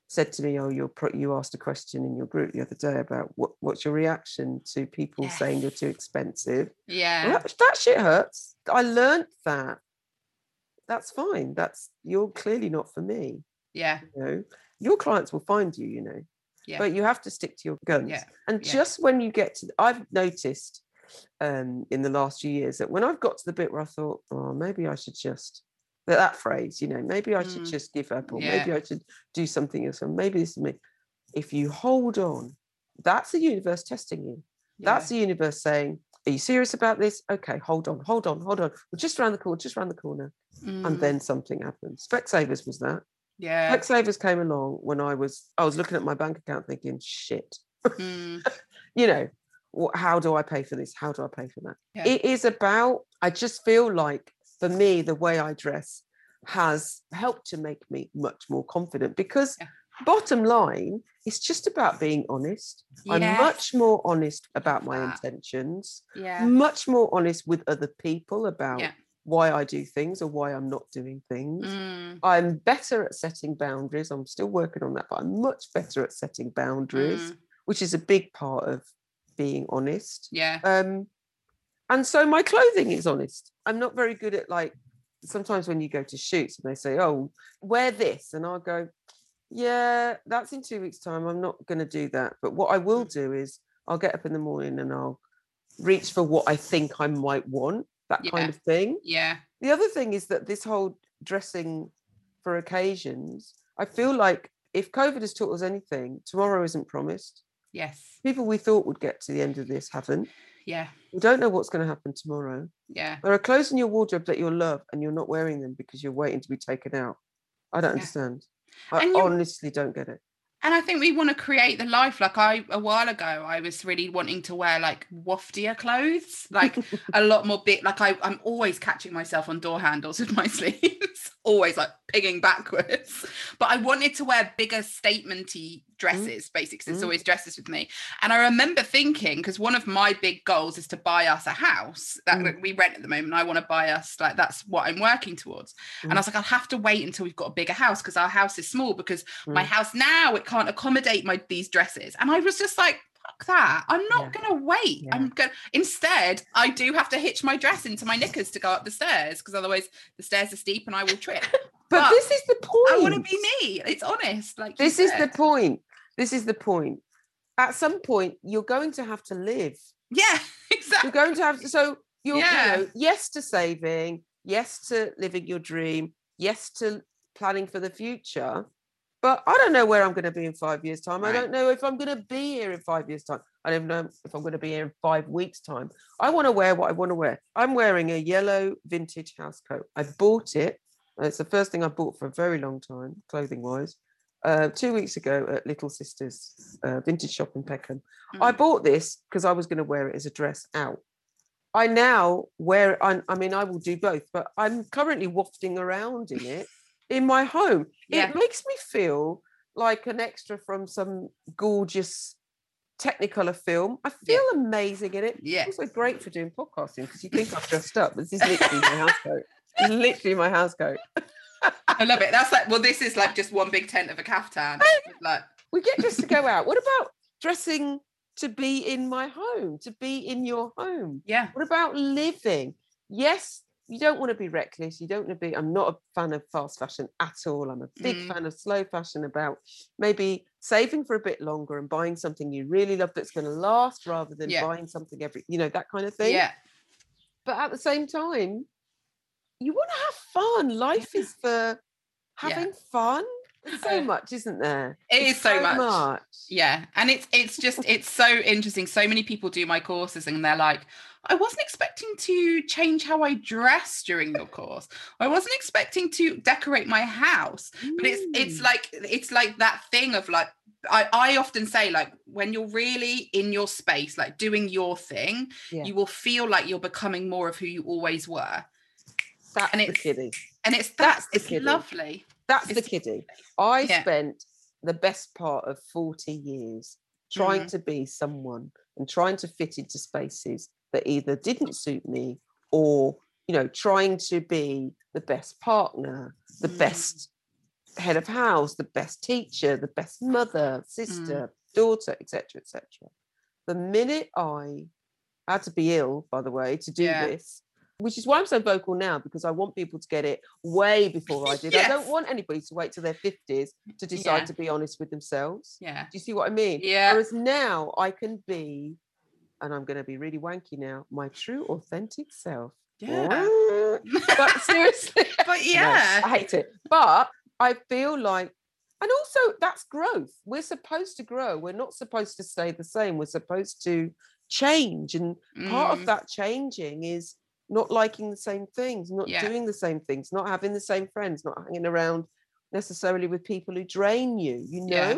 Speaker 1: said to me oh you're pro- you asked a question in your group the other day about what, what's your reaction to people saying you're too expensive?
Speaker 2: Yeah.
Speaker 1: Well, that, that shit hurts. I learned that. That's fine. That's you're clearly not for me
Speaker 2: yeah.
Speaker 1: you know? Your clients will find you you know
Speaker 2: Yeah.
Speaker 1: but you have to stick to your guns
Speaker 2: Yeah,
Speaker 1: and
Speaker 2: yeah.
Speaker 1: just when you get to i've noticed um in the last few years that when i've got to the bit where i thought oh maybe i should just that, that phrase you know maybe i should
Speaker 2: Mm.
Speaker 1: just give up or
Speaker 2: Yeah.
Speaker 1: maybe i should do something else or maybe this is me if you hold on that's the universe testing you that's the universe saying Are you serious about this? Okay, hold on, hold on, hold on. We're just around the corner, just around the corner. And
Speaker 2: Mm,
Speaker 1: then something happens. Specsavers was that.
Speaker 2: Yeah.
Speaker 1: Specsavers came along when I was I was looking at my bank account thinking, shit,
Speaker 2: Mm,
Speaker 1: you know, how do I pay for this? How do I pay for that?
Speaker 2: Yeah.
Speaker 1: It is about, I just feel like for me, the way I dress has helped to make me much more confident because
Speaker 2: Yeah.
Speaker 1: bottom line, it's just about being honest. I'm much more honest about my intentions,
Speaker 2: yeah.
Speaker 1: much more honest with other people about
Speaker 2: Yeah.
Speaker 1: Why I do things or why I'm not doing things.
Speaker 2: Mm,
Speaker 1: I'm better at setting boundaries. I'm still working on that, but I'm much better at setting boundaries,
Speaker 2: mm,
Speaker 1: which is a big part of being honest.
Speaker 2: yeah.
Speaker 1: Um, and so my clothing is honest. I'm not very good at like sometimes when you go to shoots and they say, "Oh, wear this," and I'll go, "Yeah, that's in two weeks' time. I'm not going to do that." But what I will do is I'll get up in the morning and I'll reach for what I think I might want, that
Speaker 2: Yeah.
Speaker 1: kind of thing.
Speaker 2: Yeah.
Speaker 1: The other thing is that this whole dressing for occasions, I feel like if COVID has taught us anything, tomorrow isn't promised.
Speaker 2: Yes.
Speaker 1: People we thought would get to the end of this haven't.
Speaker 2: Yeah.
Speaker 1: We don't know what's going to happen tomorrow.
Speaker 2: Yeah.
Speaker 1: There are clothes in your wardrobe that you'll love and you're not wearing them because you're waiting to be taken out. I don't
Speaker 2: Yeah.
Speaker 1: understand. I
Speaker 2: And you-
Speaker 1: honestly don't get it.
Speaker 2: And I think we want to create the life. Like I, a while ago, I was really wanting to wear like waftier clothes, like a lot more big. Like I, I'm always catching myself on door handles with my sleeves, always like pigging backwards. But I wanted to wear bigger statementy dresses, basically. 'cause It's
Speaker 1: Mm.
Speaker 2: always dresses with me. And I remember thinking, because one of my big goals is to buy us a house that,
Speaker 1: Mm.
Speaker 2: we rent at the moment. I want to buy us like that's what I'm working towards. And I
Speaker 1: Mm.
Speaker 2: was like, I'll have to wait until we've got a bigger house because our house is small because my
Speaker 1: Mm.
Speaker 2: house now it can't accommodate my these dresses and i was just like fuck that i'm not
Speaker 1: Yeah.
Speaker 2: gonna wait
Speaker 1: Yeah.
Speaker 2: i'm gonna instead i do have to hitch my dress into my knickers to go up the stairs because otherwise the stairs are steep and i will trip
Speaker 1: But,
Speaker 2: but
Speaker 1: this is the point.
Speaker 2: i want to be me it's honest like
Speaker 1: this is the point. This is the point. At some point, you're going to have to live.
Speaker 2: yeah exactly.
Speaker 1: You're going to have to. So you're,
Speaker 2: Yeah.
Speaker 1: you know, yes to saving, yes to living your dream, yes to planning for the future. But I don't know where I'm going to be in five years' time. I don't know if I'm going to be here in five years' time. I don't know if I'm going to be here in five weeks' time. I want to wear what I want to wear. I'm wearing a yellow vintage house coat. I bought it. It's the first thing I bought for a very long time, clothing wise. Uh, two weeks ago at Little Sisters uh, vintage shop in Peckham. I
Speaker 2: Mm.
Speaker 1: bought this because I was going to wear it as a dress out. I now wear it. I, I mean, I will do both, but I'm currently wafting around in it in my home.
Speaker 2: Yeah.
Speaker 1: It makes me feel like an extra from some gorgeous Technicolor film. I
Speaker 2: Yeah.
Speaker 1: feel amazing in it.
Speaker 2: yeah
Speaker 1: Also great for doing podcasting because you think I've dressed up. but This is literally my house coat. This literally my house coat.
Speaker 2: I love it that's like well this is like just one big tent of a caftan like
Speaker 1: We get just to go out. What about dressing to be in my home, to be in your home?
Speaker 2: yeah
Speaker 1: What about living? Yes, you don't want to be reckless. You don't want to be. I'm not a fan of fast fashion at all. I'm a big
Speaker 2: Mm.
Speaker 1: fan of slow fashion about maybe saving for a bit longer and buying something you really love that's going to last rather than
Speaker 2: Yeah.
Speaker 1: buying something every, you know, that kind of thing.
Speaker 2: yeah
Speaker 1: But at the same time, you want to have fun. Life is for having fun. There's so much, isn't there?
Speaker 2: it is so much. Yeah, and it's it's just it's so interesting. So many people do my courses and they're like, I wasn't expecting to change how I dress during your course. I wasn't expecting to decorate my house. But it's it's
Speaker 1: Mm.
Speaker 2: like it's like that thing of like I, I often say like when you're really in your space, like doing your thing,
Speaker 1: Yeah.
Speaker 2: you will feel like you're becoming more of who you always were.
Speaker 1: That's
Speaker 2: and
Speaker 1: the
Speaker 2: it's-
Speaker 1: kiddie.
Speaker 2: And it's
Speaker 1: That's
Speaker 2: that's
Speaker 1: the
Speaker 2: it's lovely.
Speaker 1: That's the
Speaker 2: It's-
Speaker 1: kiddie. I
Speaker 2: Yeah.
Speaker 1: spent the best part of 40 years trying
Speaker 2: Mm.
Speaker 1: to be someone and trying to fit into spaces that either didn't suit me or, you know, trying to be the best partner, the
Speaker 2: Mm.
Speaker 1: best head of house, the best teacher, the best mother, sister, daughter, etc., etc. The minute I had to be ill, by the way, to do
Speaker 2: Yeah.
Speaker 1: this, which is why I'm so vocal now because I want people to get it way before I did. I don't want anybody to wait till their 50s to decide
Speaker 2: Yeah.
Speaker 1: to be honest with themselves.
Speaker 2: Yeah.
Speaker 1: Do you see what I mean?
Speaker 2: Yeah.
Speaker 1: Whereas now I can be, and I'm going to be really wanky now, my true authentic self.
Speaker 2: Yeah.
Speaker 1: But seriously,
Speaker 2: but
Speaker 1: no,
Speaker 2: yeah.
Speaker 1: I hate it. But I feel like, and also that's growth. We're supposed to grow. We're not supposed to stay the same. We're supposed to change and part
Speaker 2: Mm,
Speaker 1: of that changing is not liking the same things not
Speaker 2: Yeah.
Speaker 1: doing the same things not having the same friends not hanging around necessarily with people who drain you you know
Speaker 2: Yeah.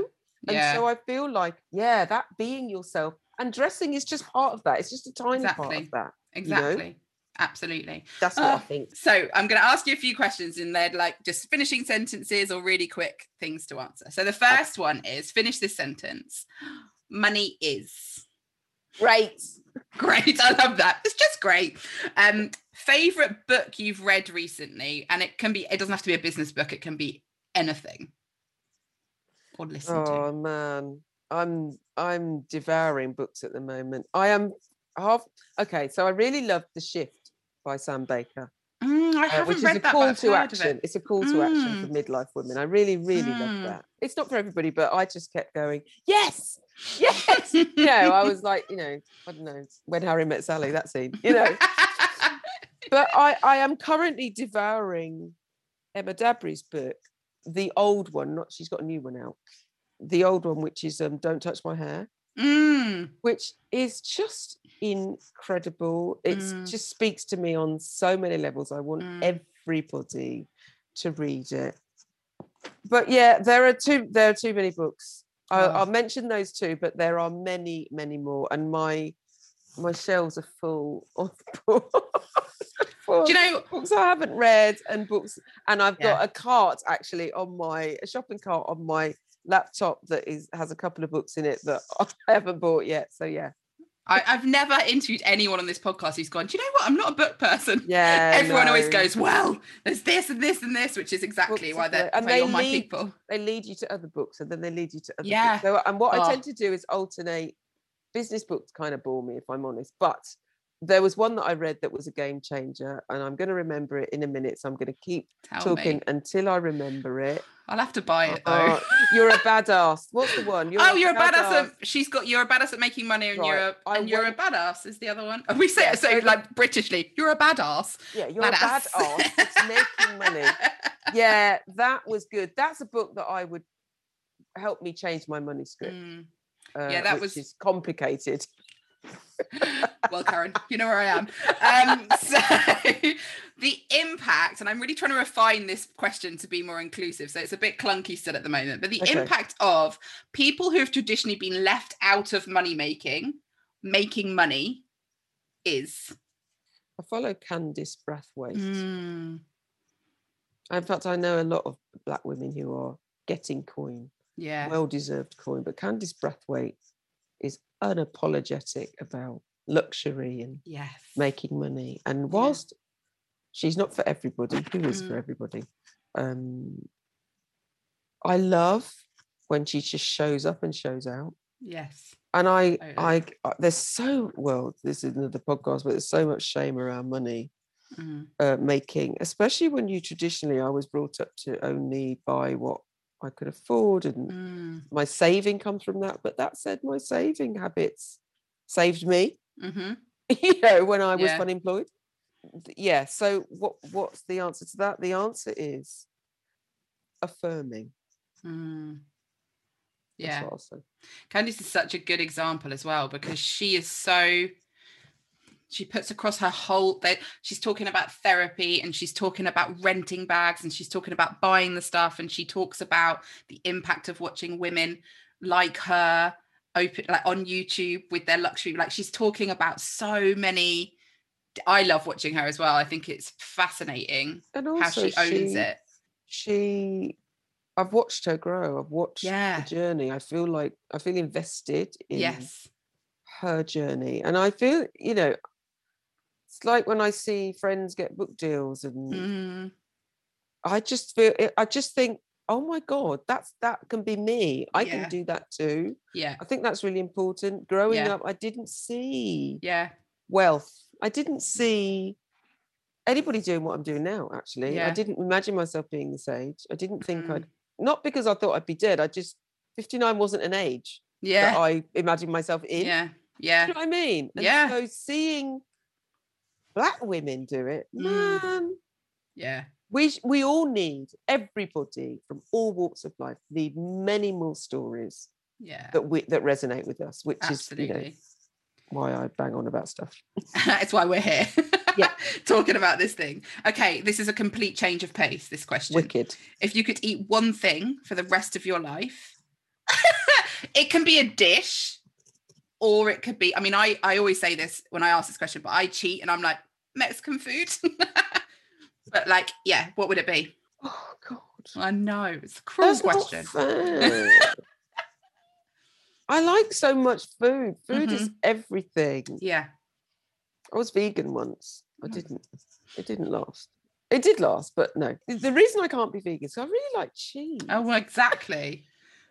Speaker 1: and
Speaker 2: yeah.
Speaker 1: so i feel like yeah that being yourself and dressing is just part of that it's just a tiny part
Speaker 2: Exactly.
Speaker 1: of that know?
Speaker 2: exactly. Absolutely.
Speaker 1: that's what i
Speaker 2: Ah,
Speaker 1: think
Speaker 2: So I'm going to ask you a few questions and they're like just finishing sentences or really quick things to answer. So the first one is finish this sentence. Money is
Speaker 1: great
Speaker 2: great. I love that. It's just great. Um, favorite book you've read recently, and it can be. It doesn't have to be a business book. It can be anything. Or listen
Speaker 1: oh
Speaker 2: to.
Speaker 1: man i'm i'm devouring books at the moment i am half okay so i really love the shift by sam baker
Speaker 2: Mm, I
Speaker 1: uh,
Speaker 2: haven't
Speaker 1: which is
Speaker 2: read
Speaker 1: a
Speaker 2: that.
Speaker 1: call to action.
Speaker 2: it.
Speaker 1: It's a call to action for midlife women. I really, really love
Speaker 2: Mm.
Speaker 1: that. It's not for everybody, but I just kept going, yes, yes. you know, I was like, you know, I don't know, when Harry met Sally, that scene, you know. but I, I am currently devouring Emma Dabiri's book, the old one, not she's got a new one out. The old one, which is um, Don't Touch My Hair,
Speaker 2: Mm,
Speaker 1: which is just incredible. It
Speaker 2: Mm.
Speaker 1: just speaks to me on so many levels. I want
Speaker 2: Mm.
Speaker 1: everybody to read it. But yeah, there are too there are too many books. I'll,
Speaker 2: Oh.
Speaker 1: I'll mention those two, but there are many, many more, and my my shelves are full of books.
Speaker 2: do you know?
Speaker 1: books I haven't read and books, and I've got a cart actually on my a shopping cart on my laptop that is has a couple of books in it that I haven't bought yet. So yeah,
Speaker 2: I, I've never interviewed anyone on this podcast who's gone. Do you know what? I'm not a book person.
Speaker 1: yeah.
Speaker 2: Everyone always goes, well, there's this and this and this, which is exactly
Speaker 1: Books
Speaker 2: why they're.
Speaker 1: And they
Speaker 2: you're my
Speaker 1: lead-
Speaker 2: people.
Speaker 1: They lead you to other books, and then they lead you to other
Speaker 2: Yeah.
Speaker 1: books. So, and what I
Speaker 2: Oh.
Speaker 1: tend to do is alternate. Business books kind of bore me, if I'm honest, but there was one that I read that was a game changer, and I'm going to remember it in a minute. So I'm going to keep
Speaker 2: Tell
Speaker 1: talking
Speaker 2: me.
Speaker 1: until I remember it.
Speaker 2: I'll have to buy it though.
Speaker 1: Uh, you're a badass. What's the one?
Speaker 2: oh, you're a badass. At, she's got. You're a badass at making money, in you're a,
Speaker 1: Right, I
Speaker 2: and you're a badass. Is the other one? We say
Speaker 1: Yeah,
Speaker 2: it so like Britishly. You're a badass.
Speaker 1: Yeah, you're
Speaker 2: Badass.
Speaker 1: a badass. It's making money. Yeah, that was good. That's a book that I would help me change my money script.
Speaker 2: Mm.
Speaker 1: Uh,
Speaker 2: Yeah, that was-
Speaker 1: complicated.
Speaker 2: well, Karen, you know where I am. Um, so the impact, and I'm really trying to refine this question to be more inclusive. So it's a bit clunky still at the moment, but the
Speaker 1: Okay.
Speaker 2: impact of people who have traditionally been left out of money making, making money, is.
Speaker 1: I follow Candice Brathwaite.
Speaker 2: Mm,
Speaker 1: In fact, I know a lot of black women who are getting coin,
Speaker 2: yeah.
Speaker 1: well deserved coin, but Candice Brathwaite is unapologetic about luxury and
Speaker 2: yes.
Speaker 1: making money. And whilst she's not for everybody, who is for
Speaker 2: Mm.
Speaker 1: everybody? Um, I love when she just shows up and shows out.
Speaker 2: Yes.
Speaker 1: And I,
Speaker 2: Totally.
Speaker 1: I, I, there's so well. This is another podcast, but there's so much shame around money
Speaker 2: Mm,
Speaker 1: uh, making, especially when you traditionally. I was brought up to only buy what I could afford, and
Speaker 2: mm,
Speaker 1: my saving comes from that. But that said, my saving habits saved me.
Speaker 2: mhm.
Speaker 1: you know, when I was
Speaker 2: Yeah.
Speaker 1: unemployed. Yeah. So what what's the answer to that? The answer is affirming.
Speaker 2: Mm. Yeah.
Speaker 1: what I'll say.
Speaker 2: Candice is such a good example as well because she is so she puts across her whole that she's talking about therapy and she's talking about renting bags and she's talking about buying the stuff and she talks about the impact of watching women like her open like on YouTube with their luxury like she's talking about so many I love watching her as well I think it's fascinating how she owns it
Speaker 1: She I've watched her grow. I've watched
Speaker 2: Yeah.
Speaker 1: the journey. I feel like I feel invested in
Speaker 2: yes
Speaker 1: her journey. And I feel, you know, it's like when I see friends get book deals and
Speaker 2: Mm,
Speaker 1: I just feel I just think, oh my God, that's that can be me. I
Speaker 2: Yeah.
Speaker 1: can do that too.
Speaker 2: yeah
Speaker 1: I think that's really important. Growing
Speaker 2: Yeah.
Speaker 1: up, I didn't see
Speaker 2: yeah
Speaker 1: wealth. I didn't see anybody doing what I'm doing now, actually. I didn't imagine myself being this age. I didn't think
Speaker 2: Mm.
Speaker 1: I'd, not because I thought I'd be dead. I just, 59 wasn't an age
Speaker 2: yeah that
Speaker 1: I imagined myself in.
Speaker 2: yeah yeah
Speaker 1: you know what I mean? And
Speaker 2: Yeah.
Speaker 1: So seeing black women do it,
Speaker 2: Mm.
Speaker 1: man,
Speaker 2: yeah
Speaker 1: we, we all need, everybody from all walks of life, need many more stories
Speaker 2: yeah
Speaker 1: that we that resonate with us, which is, you know, why I bang on about stuff.
Speaker 2: That's why we're here.
Speaker 1: Yeah.
Speaker 2: Talking about this thing. Okay, this is a complete change of pace, this question.
Speaker 1: Wicked.
Speaker 2: If you could eat one thing for the rest of your life, it can be a dish or it could be, I mean, I, I always say this when I ask this question, but I cheat and I'm like, Mexican food. but like, yeah, what would it be?
Speaker 1: Oh God.
Speaker 2: I know it's a cruel
Speaker 1: That's
Speaker 2: question.
Speaker 1: I like so much food. Food is
Speaker 2: Mm-hmm.
Speaker 1: everything.
Speaker 2: Yeah.
Speaker 1: I was vegan once. I
Speaker 2: Oh.
Speaker 1: didn't. It didn't last. It did last, but no. The- The reason I can't be vegan is I really like cheese.
Speaker 2: Oh, well, exactly.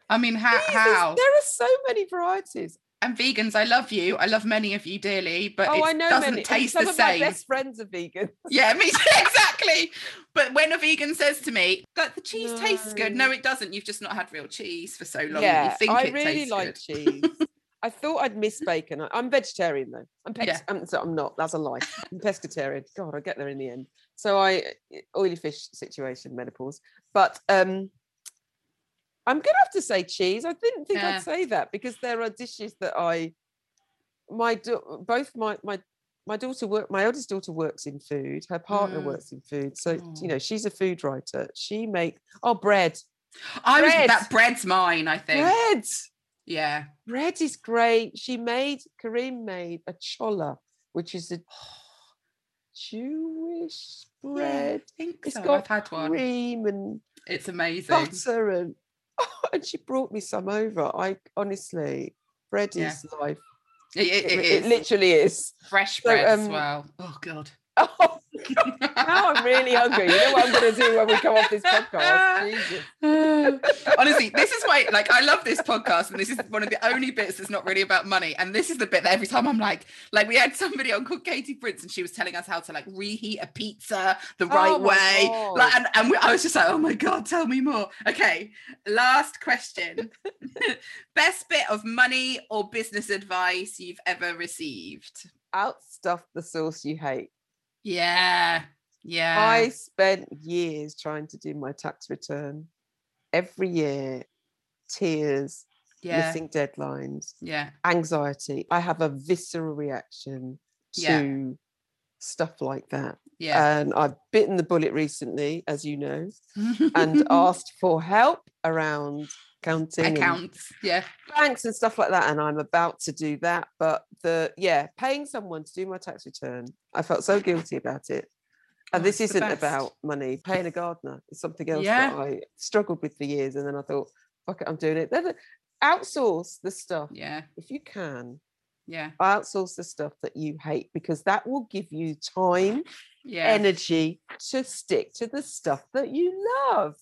Speaker 2: I mean, how? How?
Speaker 1: There are so many varieties.
Speaker 2: And vegans, I love you. I love many of you dearly, but
Speaker 1: oh,
Speaker 2: it
Speaker 1: I know
Speaker 2: doesn't
Speaker 1: many.
Speaker 2: taste
Speaker 1: Some
Speaker 2: the
Speaker 1: of my
Speaker 2: same.
Speaker 1: best friends are vegan.
Speaker 2: Yeah, me too, exactly. But when a vegan says to me, "That the cheese tastes good," no,
Speaker 1: No.
Speaker 2: it doesn't. You've just not had real cheese for so long.
Speaker 1: yeah,
Speaker 2: you think
Speaker 1: I
Speaker 2: it
Speaker 1: really
Speaker 2: tastes
Speaker 1: like
Speaker 2: good.
Speaker 1: cheese. I thought I'd miss bacon. I- I'm vegetarian though. I'm,
Speaker 2: Yeah.
Speaker 1: I'm, so I'm not. That's a lie. I'm pescatarian. God, I'll get there in the end. So I oily fish situation, menopause. But um I'm gonna have to say cheese. I didn't think
Speaker 2: Yeah.
Speaker 1: I'd say that because there are dishes that I my both my my my daughter work my eldest daughter works in food her partner
Speaker 2: Mm.
Speaker 1: works in food so
Speaker 2: Oh.
Speaker 1: you know she's a food writer she make oh bread
Speaker 2: I was that bread's mine. I think.
Speaker 1: bread
Speaker 2: Yeah.
Speaker 1: bread is great. She made Kareem made a challah, which is a Jewish bread.
Speaker 2: I think
Speaker 1: It's
Speaker 2: so.
Speaker 1: got
Speaker 2: I've had one.
Speaker 1: Cream and
Speaker 2: It's amazing.
Speaker 1: butter and and she brought me some over. I honestly, bread
Speaker 2: Yeah.
Speaker 1: is life.
Speaker 2: It, it-
Speaker 1: It,
Speaker 2: it
Speaker 1: literally is.
Speaker 2: fresh
Speaker 1: so,
Speaker 2: bread as
Speaker 1: um,
Speaker 2: well. Oh god.
Speaker 1: Oh, now I'm really hungry. You know what I'm going to do when we come off this podcast?
Speaker 2: Honestly, this is why, like, I love this podcast, and this is one of the only bits that's not really about money. And this is the bit that every time I'm like, like, we had somebody on called Katie Prince, and she was telling us how to like reheat a pizza the oh right
Speaker 1: Oh
Speaker 2: way.
Speaker 1: God.
Speaker 2: Like, and, and we, I was just like, oh my god, tell me more. Okay, last question: best bit of money or business advice you've ever received?
Speaker 1: Outstuff the sauce you hate.
Speaker 2: Yeah, yeah.
Speaker 1: I spent years trying to do my tax return. Every year, tears,
Speaker 2: yeah,
Speaker 1: missing deadlines,
Speaker 2: yeah,
Speaker 1: anxiety. I have a visceral reaction to
Speaker 2: Yeah.
Speaker 1: stuff like that.
Speaker 2: yeah.
Speaker 1: And I've bitten the bullet recently, as you know, and asked for help around counting
Speaker 2: accounts. Yeah,
Speaker 1: banks and stuff like that. And I'm about to do that. But the yeah, paying someone to do my tax return, I felt so guilty about it. And
Speaker 2: Oh,
Speaker 1: this isn't about money. Paying a gardener is something else
Speaker 2: Yeah.
Speaker 1: that I struggled with for years. And then I thought, fuck it, I'm doing it. Then the- outsource the stuff
Speaker 2: yeah,
Speaker 1: if you can.
Speaker 2: yeah,
Speaker 1: Outsource the stuff that you hate because that will give you time,
Speaker 2: yeah.
Speaker 1: energy to stick to the stuff that you love.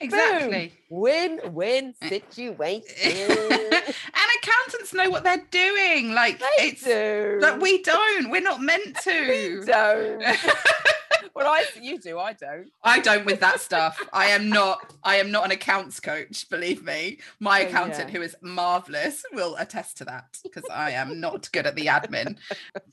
Speaker 2: Exactly.
Speaker 1: Win-win
Speaker 2: Eh.
Speaker 1: situation.
Speaker 2: and accountants know what they're doing. Like
Speaker 1: They
Speaker 2: it's
Speaker 1: do.
Speaker 2: that we don't. We're not meant to.
Speaker 1: We don't. well, I you do. I don't.
Speaker 2: I don't with that stuff. I am not. I am not an accounts coach. Believe me, my
Speaker 1: Oh,
Speaker 2: accountant,
Speaker 1: yeah.
Speaker 2: who is marvelous, will attest to that because I am not good at the admin.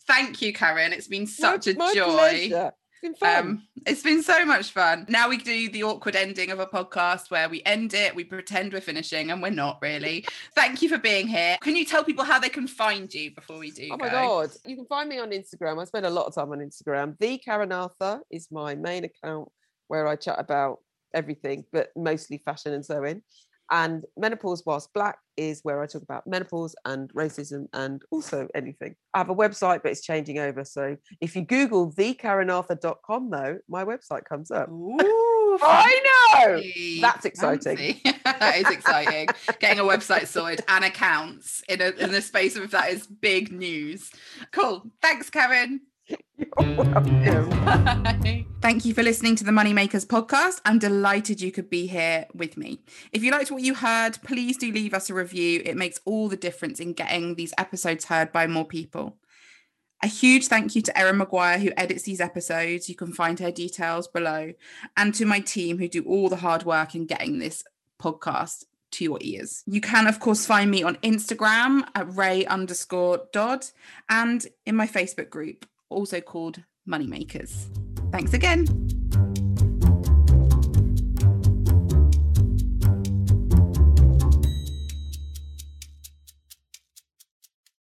Speaker 2: Thank you, Karen. It's been such
Speaker 1: my,
Speaker 2: a
Speaker 1: my
Speaker 2: joy.
Speaker 1: Pleasure. It's been fun.
Speaker 2: Um, it's been so much fun. Now we do the awkward ending of a podcast where we end it, we pretend we're finishing, and we're not really. Thank you for being here. Can you tell people how they can find you before we do?
Speaker 1: Oh my
Speaker 2: go?
Speaker 1: god! You can find me on Instagram. I spend a lot of time on Instagram. The Karen Arthur is my main account where I chat about everything, but mostly fashion and sewing. And menopause whilst black is where I talk about menopause and racism and also anything. I have a website, but it's changing over. So if you Google thekarenarthur.com, though, my website comes up.
Speaker 2: Ooh,
Speaker 1: I know. That's exciting.
Speaker 2: that is exciting. Getting a website sorted and accounts in a in the space of that is big news. Cool. Thanks, Karen.
Speaker 1: You're welcome.
Speaker 2: Bye. Thank you for listening to the Moneymakers podcast. I'm delighted you could be here with me. If you liked what you heard, please do leave us a review. It makes all the difference in getting these episodes heard by more people. A huge thank you to Erin Maguire, who edits these episodes. You can find her details below. And to my team, who do all the hard work in getting this podcast to your ears. You can, of course, find me on Instagram at Rae underscore Dodd and in my Facebook group, also called Moneymakers. Thanks again.